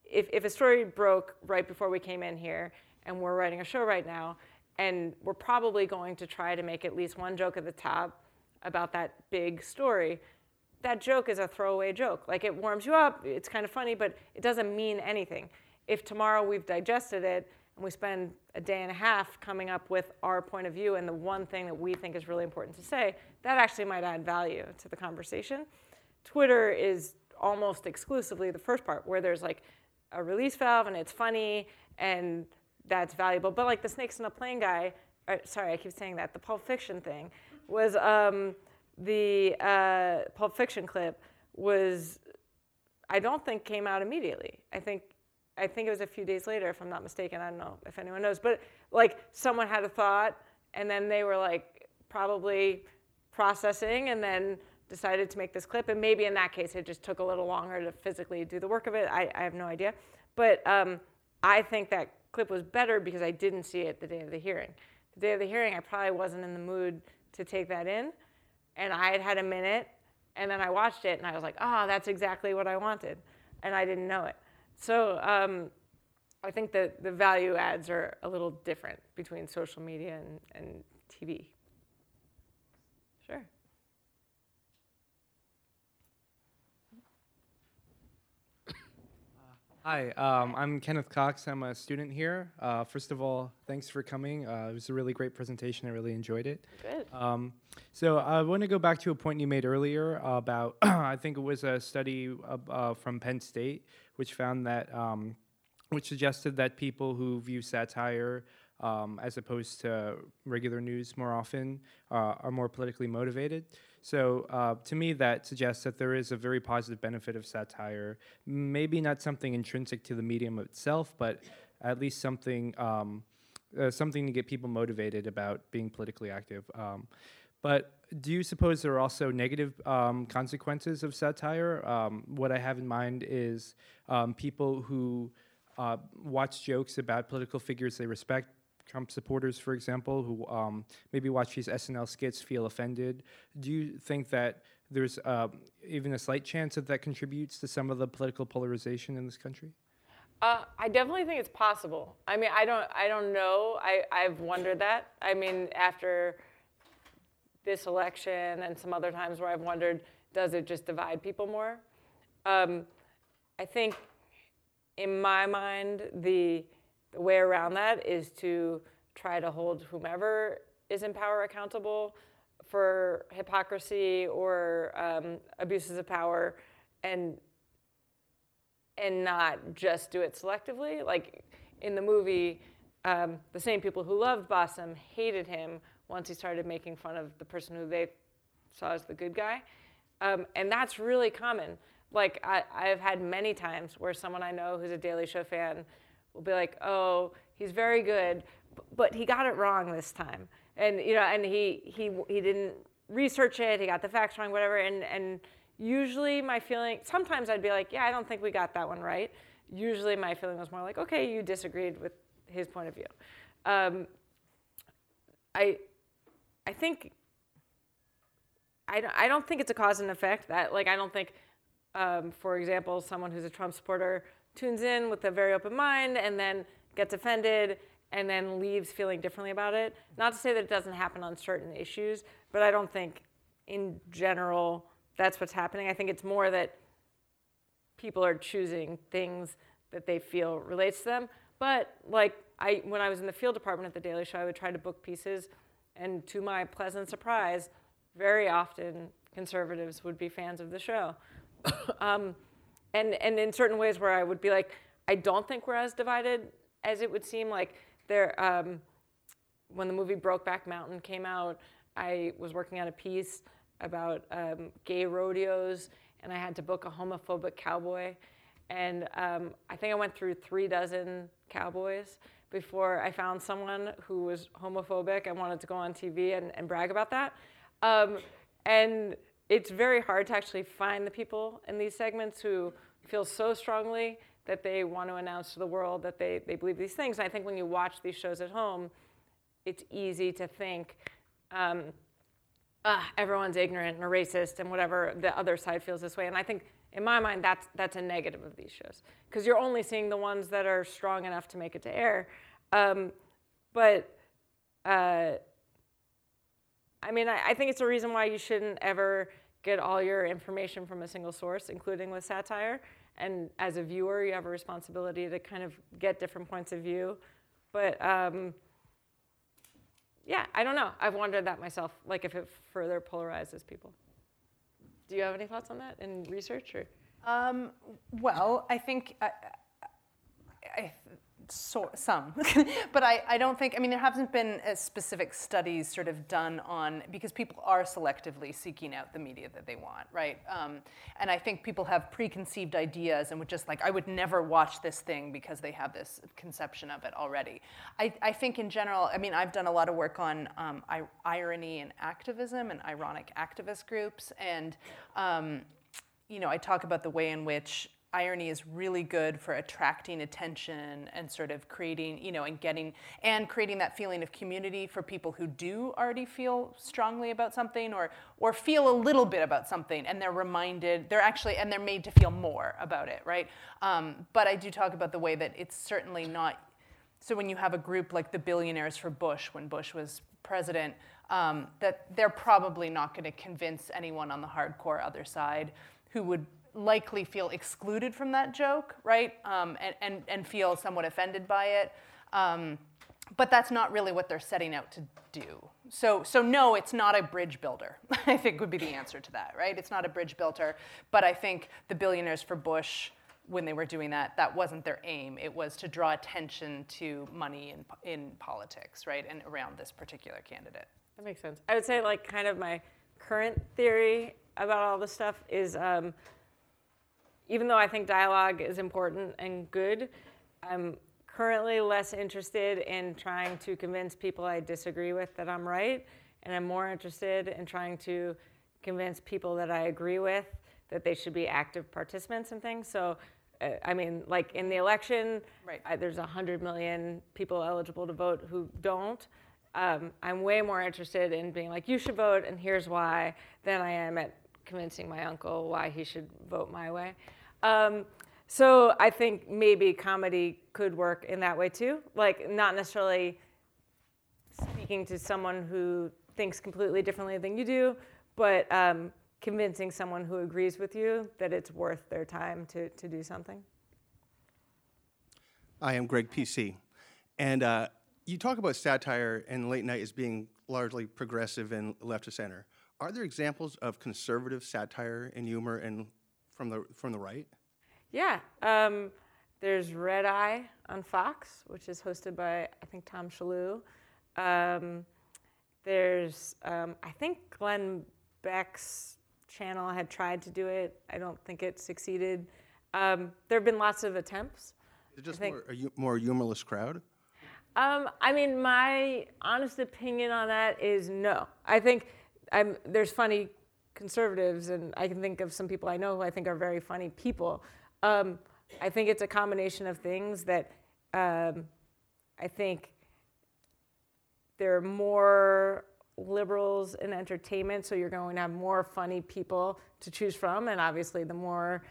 if, if a story broke right before we came in here and we're writing a show right now and we're probably going to try to make at least one joke at the top about that big story that joke is a throwaway joke. Like it warms you up it's kind of funny but it doesn't mean anything. If tomorrow we've digested it and we spend a day and a half coming up with our point of view and the one thing that we think is really important to say, that actually might add value to the conversation. Twitter is almost exclusively the first part where there's like a release valve and it's funny and that's valuable. But like the snakes in a plane guy, uh, sorry, I keep saying that, the Pulp Fiction thing was um, the uh, Pulp Fiction clip was, I don't think came out immediately. I think I think it was a few days later, if I'm not mistaken. I don't know if anyone knows, but like someone had a thought, and then they were like probably processing, and then decided to make this clip. And maybe in that case, it just took a little longer to physically do the work of it. I, I have no idea, but um, I think that clip was better because I didn't see it the day of the hearing. The day of the hearing, I probably wasn't in the mood to take that in, and I had had a minute, and then I watched it, and I was like, oh, that's exactly what I wanted, and I didn't know it. So um, I think that the value adds are a little different between social media and, and TV. Sure. Hi, um, I'm Kenneth Cox. I'm a student here. Uh, first of all, thanks for coming. Uh, it was a really great presentation. I really enjoyed it. Good. Um, so I want to go back to a point you made earlier about, (clears throat) I think it was a study uh, from Penn State which found that, um, which suggested that people who view satire um, as opposed to regular news more often uh, are more politically motivated. So uh, to me, that suggests that there is a very positive benefit of satire. Maybe not something intrinsic to the medium itself, but at least something um, uh, something to get people motivated about being politically active. Um, but do you suppose there are also negative um, consequences of satire? Um, what I have in mind is um, people who uh, watch jokes about political figures they respect, Trump supporters, for example, who um, maybe watch these SNL skits, feel offended. Do you think that there's uh, even a slight chance that that contributes to some of the political polarization in this country? Uh, I definitely think it's possible. I mean, I don't, I don't know. I, I've wondered that. I mean, after this election and some other times where I've wondered, does it just divide people more? Um, I think in my mind, the, the way around that is to try to hold whomever is in power accountable for hypocrisy or um, abuses of power and and not just do it selectively. Like in the movie, um, the same people who loved Bassem hated him once he started making fun of the person who they saw as the good guy. Um, and that's really common. Like, I, I've had many times where someone I know who's a Daily Show fan will be like, oh, he's very good, but he got it wrong this time. And, you know, and he, he, he didn't research it, he got the facts wrong, whatever. And, and usually my feeling, sometimes I'd be like, yeah, I don't think we got that one right. Usually my feeling was more like, okay, you disagreed with his point of view. Um, I, I think, I don't, I don't think it's a cause and effect that, like, I don't think, um, for example, someone who's a Trump supporter tunes in with a very open mind and then gets offended and then leaves feeling differently about it. Not to say that it doesn't happen on certain issues, but I don't think in general that's what's happening. I think it's more that people are choosing things that they feel relates to them. But like I, when I was in the field department at the Daily Show, I would try to book pieces, and to my pleasant surprise, very often conservatives would be fans of the show. (coughs) um, and and in certain ways where I would be like, I don't think we're as divided as it would seem. Like there, um, when the movie Brokeback Mountain came out, I was working on a piece about um, gay rodeos, and I had to book a homophobic cowboy. And um, I think I went through three dozen cowboys before I found someone who was homophobic and wanted to go on TV and, and brag about that. Um, and it's very hard to actually find the people in these segments who feel so strongly that they want to announce to the world that they, they believe these things. And I think when you watch these shows at home, it's easy to think, um, ah, everyone's ignorant and racist and whatever the other side feels this way. And I think in my mind, that's, that's a negative of these shows because you're only seeing the ones that are strong enough to make it to air. Um, but uh, I mean, I, I think it's a reason why you shouldn't ever get all your information from a single source, including with satire. And as a viewer, you have a responsibility to kind of get different points of view. But um, yeah, I don't know. I've wondered that myself, like if it further polarizes people. Do you have any thoughts on that in research or? Um, well, I think I, I, so, some, (laughs) but I, I don't think, I mean, there haven't been specific studies sort of done on, because people are selectively seeking out the media that they want, right? Um, and I think people have preconceived ideas and would just like, I would never watch this thing because they have this conception of it already. I, I think in general, I mean, I've done a lot of work on um, I, irony and activism and ironic activist groups, and, um, you know, I talk about the way in which irony is really good for attracting attention and sort of creating, you know, and getting and creating that feeling of community for people who do already feel strongly about something or or feel a little bit about something and they're reminded they're actually and they're made to feel more about it, right? Um, but I do talk about the way that it's certainly not. So when you have a group like the Billionaires for Bush when Bush was president, um, that they're probably not going to convince anyone on the hardcore other side who would likely feel excluded from that joke, right? Um, and, and, and feel somewhat offended by it. Um, but that's not really what they're setting out to do. So, so no, it's not a bridge builder, (laughs) I think would be the answer to that, right? It's not a bridge builder. But I think the billionaires for Bush, when they were doing that, that wasn't their aim. It was to draw attention to money in, in politics, right? And around this particular candidate. That makes sense. I would say, like, kind of my current theory about all this stuff is um, even though I think dialogue is important and good, I'm currently less interested in trying to convince people I disagree with that I'm right, and I'm more interested in trying to convince people that I agree with that they should be active participants in things. So, uh, I mean, like in the election, right. I, there's 100 million people eligible to vote who don't. Um, I'm way more interested in being like, you should vote, and here's why, than I am at convincing my uncle why he should vote my way. Um, so I think maybe comedy could work in that way too. Like not necessarily speaking to someone who thinks completely differently than you do, but um, convincing someone who agrees with you that it's worth their time to, to do something. I am Greg PC. And uh, you talk about satire and late night as being largely progressive and left to center. Are there examples of conservative satire and humor and from the from the right? Yeah, um, there's Red Eye on Fox, which is hosted by I think Tom Shillue. Um, there's um, I think Glenn Beck's channel had tried to do it. I don't think it succeeded. Um, there have been lots of attempts. Is it just more, a more humorless crowd? Um, I mean, my honest opinion on that is no. I think I'm, there's funny conservatives, and I can think of some people I know who I think are very funny people. Um, I think it's a combination of things that um, I think there are more liberals in entertainment, so you're going to have more funny people to choose from, and obviously, the more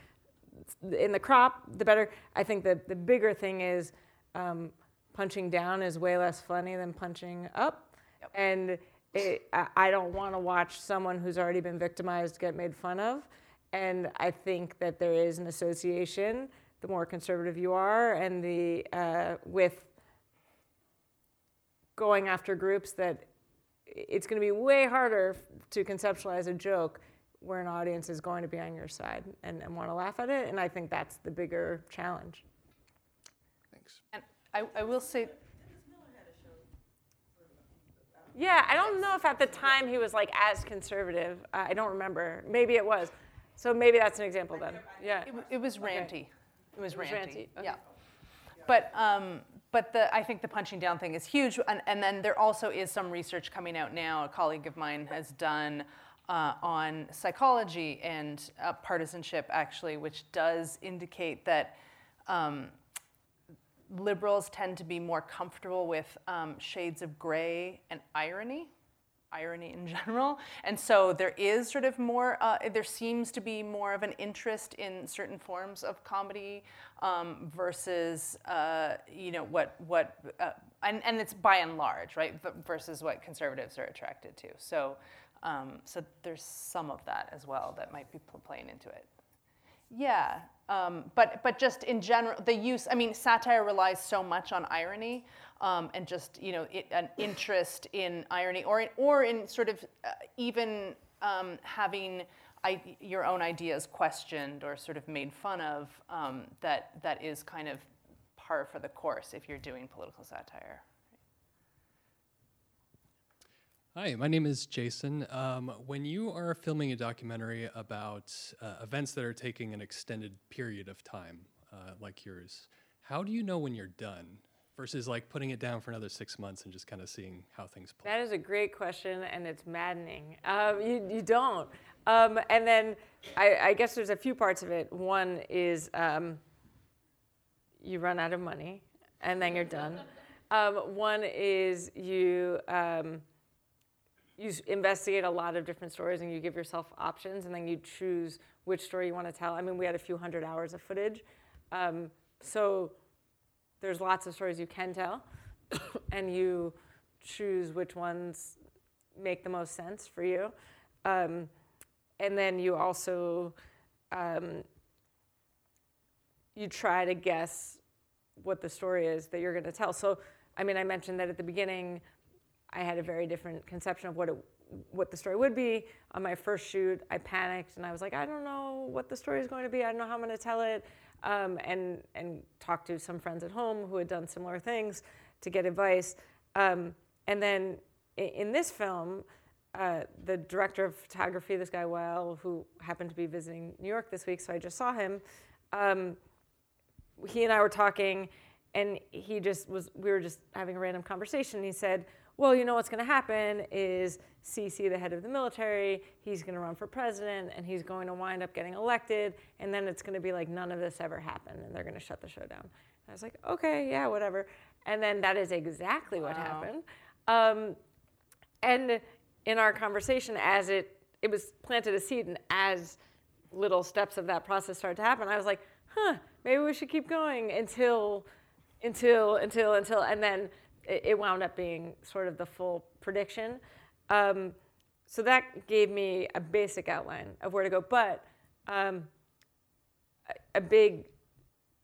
in the crop, the better. I think that the bigger thing is um, punching down is way less funny than punching up, and it, I, I don't want to watch someone who's already been victimized get made fun of, and I think that there is an association. The more conservative you are, and the uh, with going after groups that it's going to be way harder to conceptualize a joke where an audience is going to be on your side and, and want to laugh at it. And I think that's the bigger challenge. Thanks. And I, I will say, Yeah, I don't know if at the time he was like as conservative. Uh, I don't remember. Maybe it was. So maybe that's an example then. Yeah. it, it was ranty. Okay. It was It was ranty. ranty, okay. Yeah. But um, but the I think the punching down thing is huge, and, and then there also is some research coming out now. A colleague of mine has done uh, on psychology and uh, partisanship, actually, which does indicate that. Um, liberals tend to be more comfortable with um, shades of gray and irony, irony in (laughs) general. And so there is sort of more, uh, there seems to be more of an interest in certain forms of comedy um, versus, uh, you know, what, what uh, and, and it's by and large, right, versus what conservatives are attracted to. So, um, so there's some of that as well that might be playing into it. Yeah, um, but but just in general, the use. I mean, satire relies so much on irony, um, and just you know, it, an interest in irony, or in, or in sort of uh, even um, having I, your own ideas questioned or sort of made fun of. Um, that that is kind of par for the course if you're doing political satire. Hi, my name is Jason. Um, when you are filming a documentary about uh, events that are taking an extended period of time, uh, like yours, how do you know when you're done versus like putting it down for another six months and just kind of seeing how things play? That is a great question, and it's maddening. Um, you, you don't. Um, and then I, I guess there's a few parts of it. One is um, you run out of money, and then you're done. (laughs) Um, one is you um, you investigate a lot of different stories, and you give yourself options, and then you choose which story you want to tell. I mean, we had a few hundred hours of footage, um, so there's lots of stories you can tell, (coughs) and you choose which ones make the most sense for you. Um, and then you also um, you try to guess what the story is that you're going to tell. So, I mean, I mentioned that at the beginning, I had a very different conception of what it, what the story would be. On my first shoot, I panicked and I was like, I don't know what the story is going to be. I don't know how I'm going to tell it. Um, and and talked to some friends at home who had done similar things to get advice. Um, and then in, in this film, uh, the director of photography, this guy Weil, who happened to be visiting New York this week, so I just saw him. Um, he and I were talking, and he just was. We were just having a random conversation. He said, "Well, you know what's going to happen is Sisi, the head of the military, he's going to run for president, and he's going to wind up getting elected, and then it's going to be like none of this ever happened, and they're going to shut the show down." And I was like, "Okay, yeah, whatever." And then that is exactly what Wow. happened. Um, and in our conversation, as it it was planted a seed, and as little steps of that process started to happen, I was like, "Huh, maybe we should keep going until, until, until, until," and then it, wound up being sort of the full prediction. Um, so that gave me a basic outline of where to go, but um, a, a big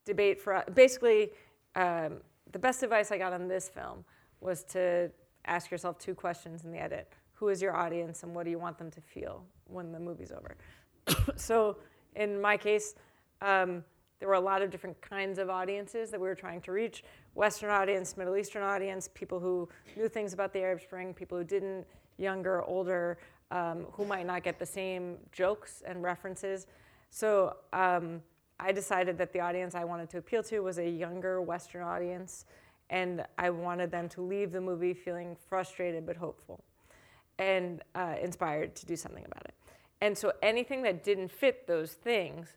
debate for. Basically, um, the best advice I got on this film was to ask yourself two questions in the edit: Who is your audience, and what do you want them to feel when the movie's over? (coughs) so, in my case, um, there were a lot of different kinds of audiences that we were trying to reach: Western audience, Middle Eastern audience, people who knew things about the Arab Spring, people who didn't, younger, older, um, who might not get the same jokes and references. So. Um, I decided that the audience I wanted to appeal to was a younger Western audience, and I wanted them to leave the movie feeling frustrated but hopeful and uh, inspired to do something about it. And so anything that didn't fit those things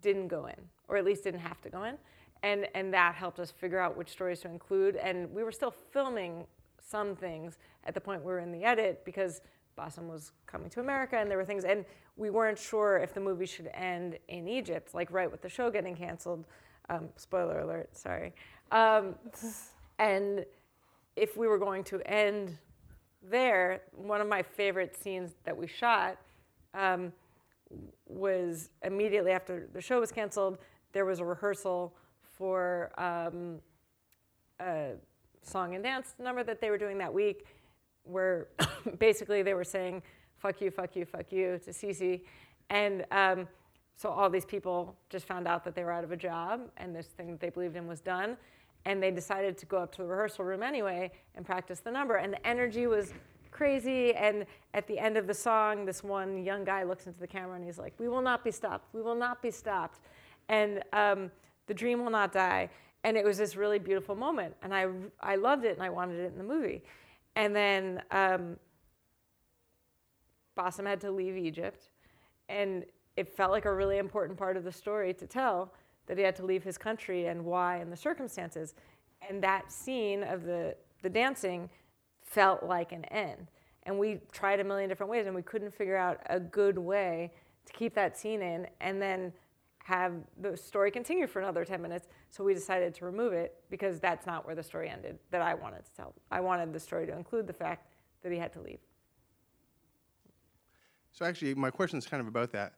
didn't go in, or at least didn't have to go in. And, and that helped us figure out which stories to include. And we were still filming some things at the point we were in the edit because Bassem was coming to America and there were things, and we weren't sure if the movie should end in Egypt, like right with the show getting canceled. Um, spoiler alert, sorry. Um, (laughs) and if we were going to end there, one of my favorite scenes that we shot um, was immediately after the show was canceled, there was a rehearsal for um, a song and dance number that they were doing that week where (coughs) basically they were saying, fuck you, fuck you, fuck you to Sisi. And um, so all these people just found out that they were out of a job and this thing that they believed in was done. And they decided to go up to the rehearsal room anyway and practice the number. And the energy was crazy. And at the end of the song, this one young guy looks into the camera and he's like, We will not be stopped. We will not be stopped. And um, the dream will not die. And it was this really beautiful moment. And I, I loved it and I wanted it in the movie. And then um, Bassem had to leave Egypt. And it felt like a really important part of the story to tell that he had to leave his country and why and the circumstances. And that scene of the, the dancing felt like an end. And we tried a million different ways and we couldn't figure out a good way to keep that scene in and then have the story continue for another 10 minutes. So we decided to remove it because that's not where the story ended that I wanted to tell. I wanted the story to include the fact that he had to leave. So actually, my question is kind of about that.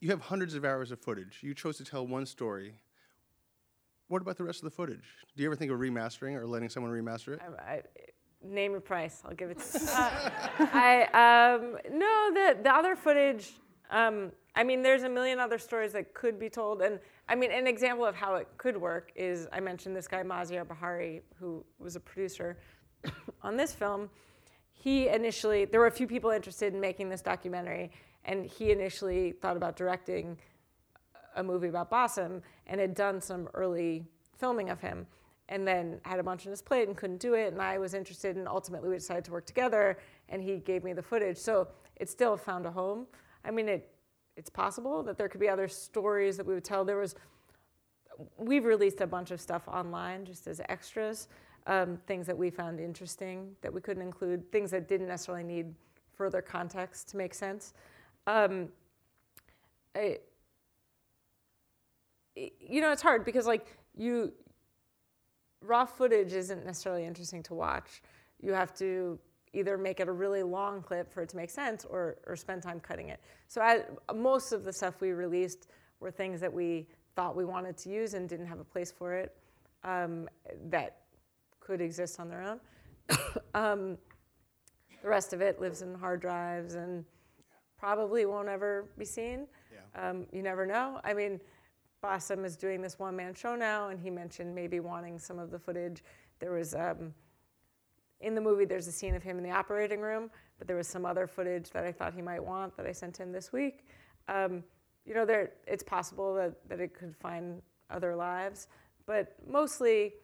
You have hundreds of hours of footage. You chose to tell one story. What about the rest of the footage? Do you ever think of remastering or letting someone remaster it? I, I, name a price. I'll give it to you. (laughs) Uh, I, um, no, the, the other footage, um, I mean, there's a million other stories that could be told. And I mean, an example of how it could work is I mentioned this guy, Maziar Bahari, who was a producer (coughs) on this film. He initially, there were a few people interested in making this documentary, and he initially thought about directing a movie about Bassem and had done some early filming of him and then had a bunch on his plate and couldn't do it. And I was interested, and ultimately we decided to work together, and he gave me the footage. So it still found a home. I mean, it it's possible that there could be other stories that we would tell. There was, we've released a bunch of stuff online just as extras, um, things that we found interesting that we couldn't include, things that didn't necessarily need further context to make sense. Um, I, you know, it's hard because like you, raw footage isn't necessarily interesting to watch. You have to either make it a really long clip for it to make sense or, or spend time cutting it. So I, most of the stuff we released were things that we thought we wanted to use and didn't have a place for it um, that could exist on their own. (coughs) um, the rest of it lives in hard drives and probably won't ever be seen. Yeah. Um, you never know. I mean, Bassem is doing this one-man show now, and he mentioned maybe wanting some of the footage. There was um, in the movie, there's a scene of him in the operating room, but there was some other footage that I thought he might want that I sent him this week. Um, you know, there, it's possible that, that it could find other lives, but mostly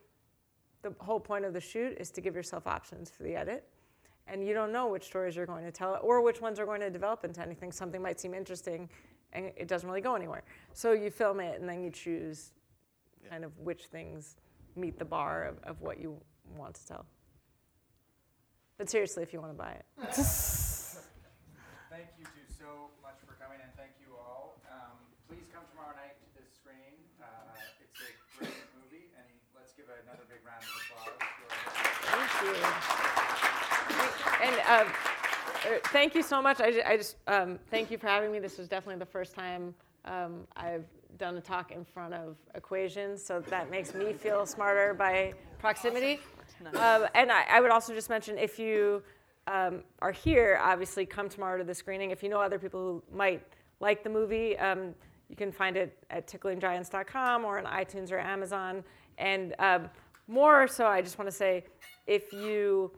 the whole point of the shoot is to give yourself options for the edit. And you don't know which stories you're going to tell or which ones are going to develop into anything. Something might seem interesting and it doesn't really go anywhere. So you film it and then you choose kind of which things meet the bar of, of what you want to tell. But seriously, if you want to buy it. (laughs) thank you two so much for coming, and thank you all. Um, please come tomorrow night to this screening. Uh, it's a great movie, and let's give another big round of applause. Thank you. And uh, uh, thank you so much. I just, I just um, thank you for having me. This was definitely the first time um, I've done a talk in front of equations, so that makes me feel smarter by proximity. Um, and I, I, would also just mention if you um, are here, obviously come tomorrow to the screening. If you know other people who might like the movie, um, you can find it at ticklinggiants.com or on iTunes or Amazon. And um, more so, I just want to say if you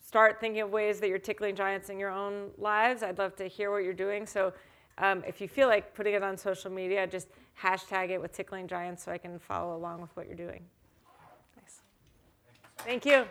start thinking of ways that you're tickling giants in your own lives, I'd love to hear what you're doing. So um, if you feel like putting it on social media, just hashtag it with tickling giants so I can follow along with what you're doing. Thank you.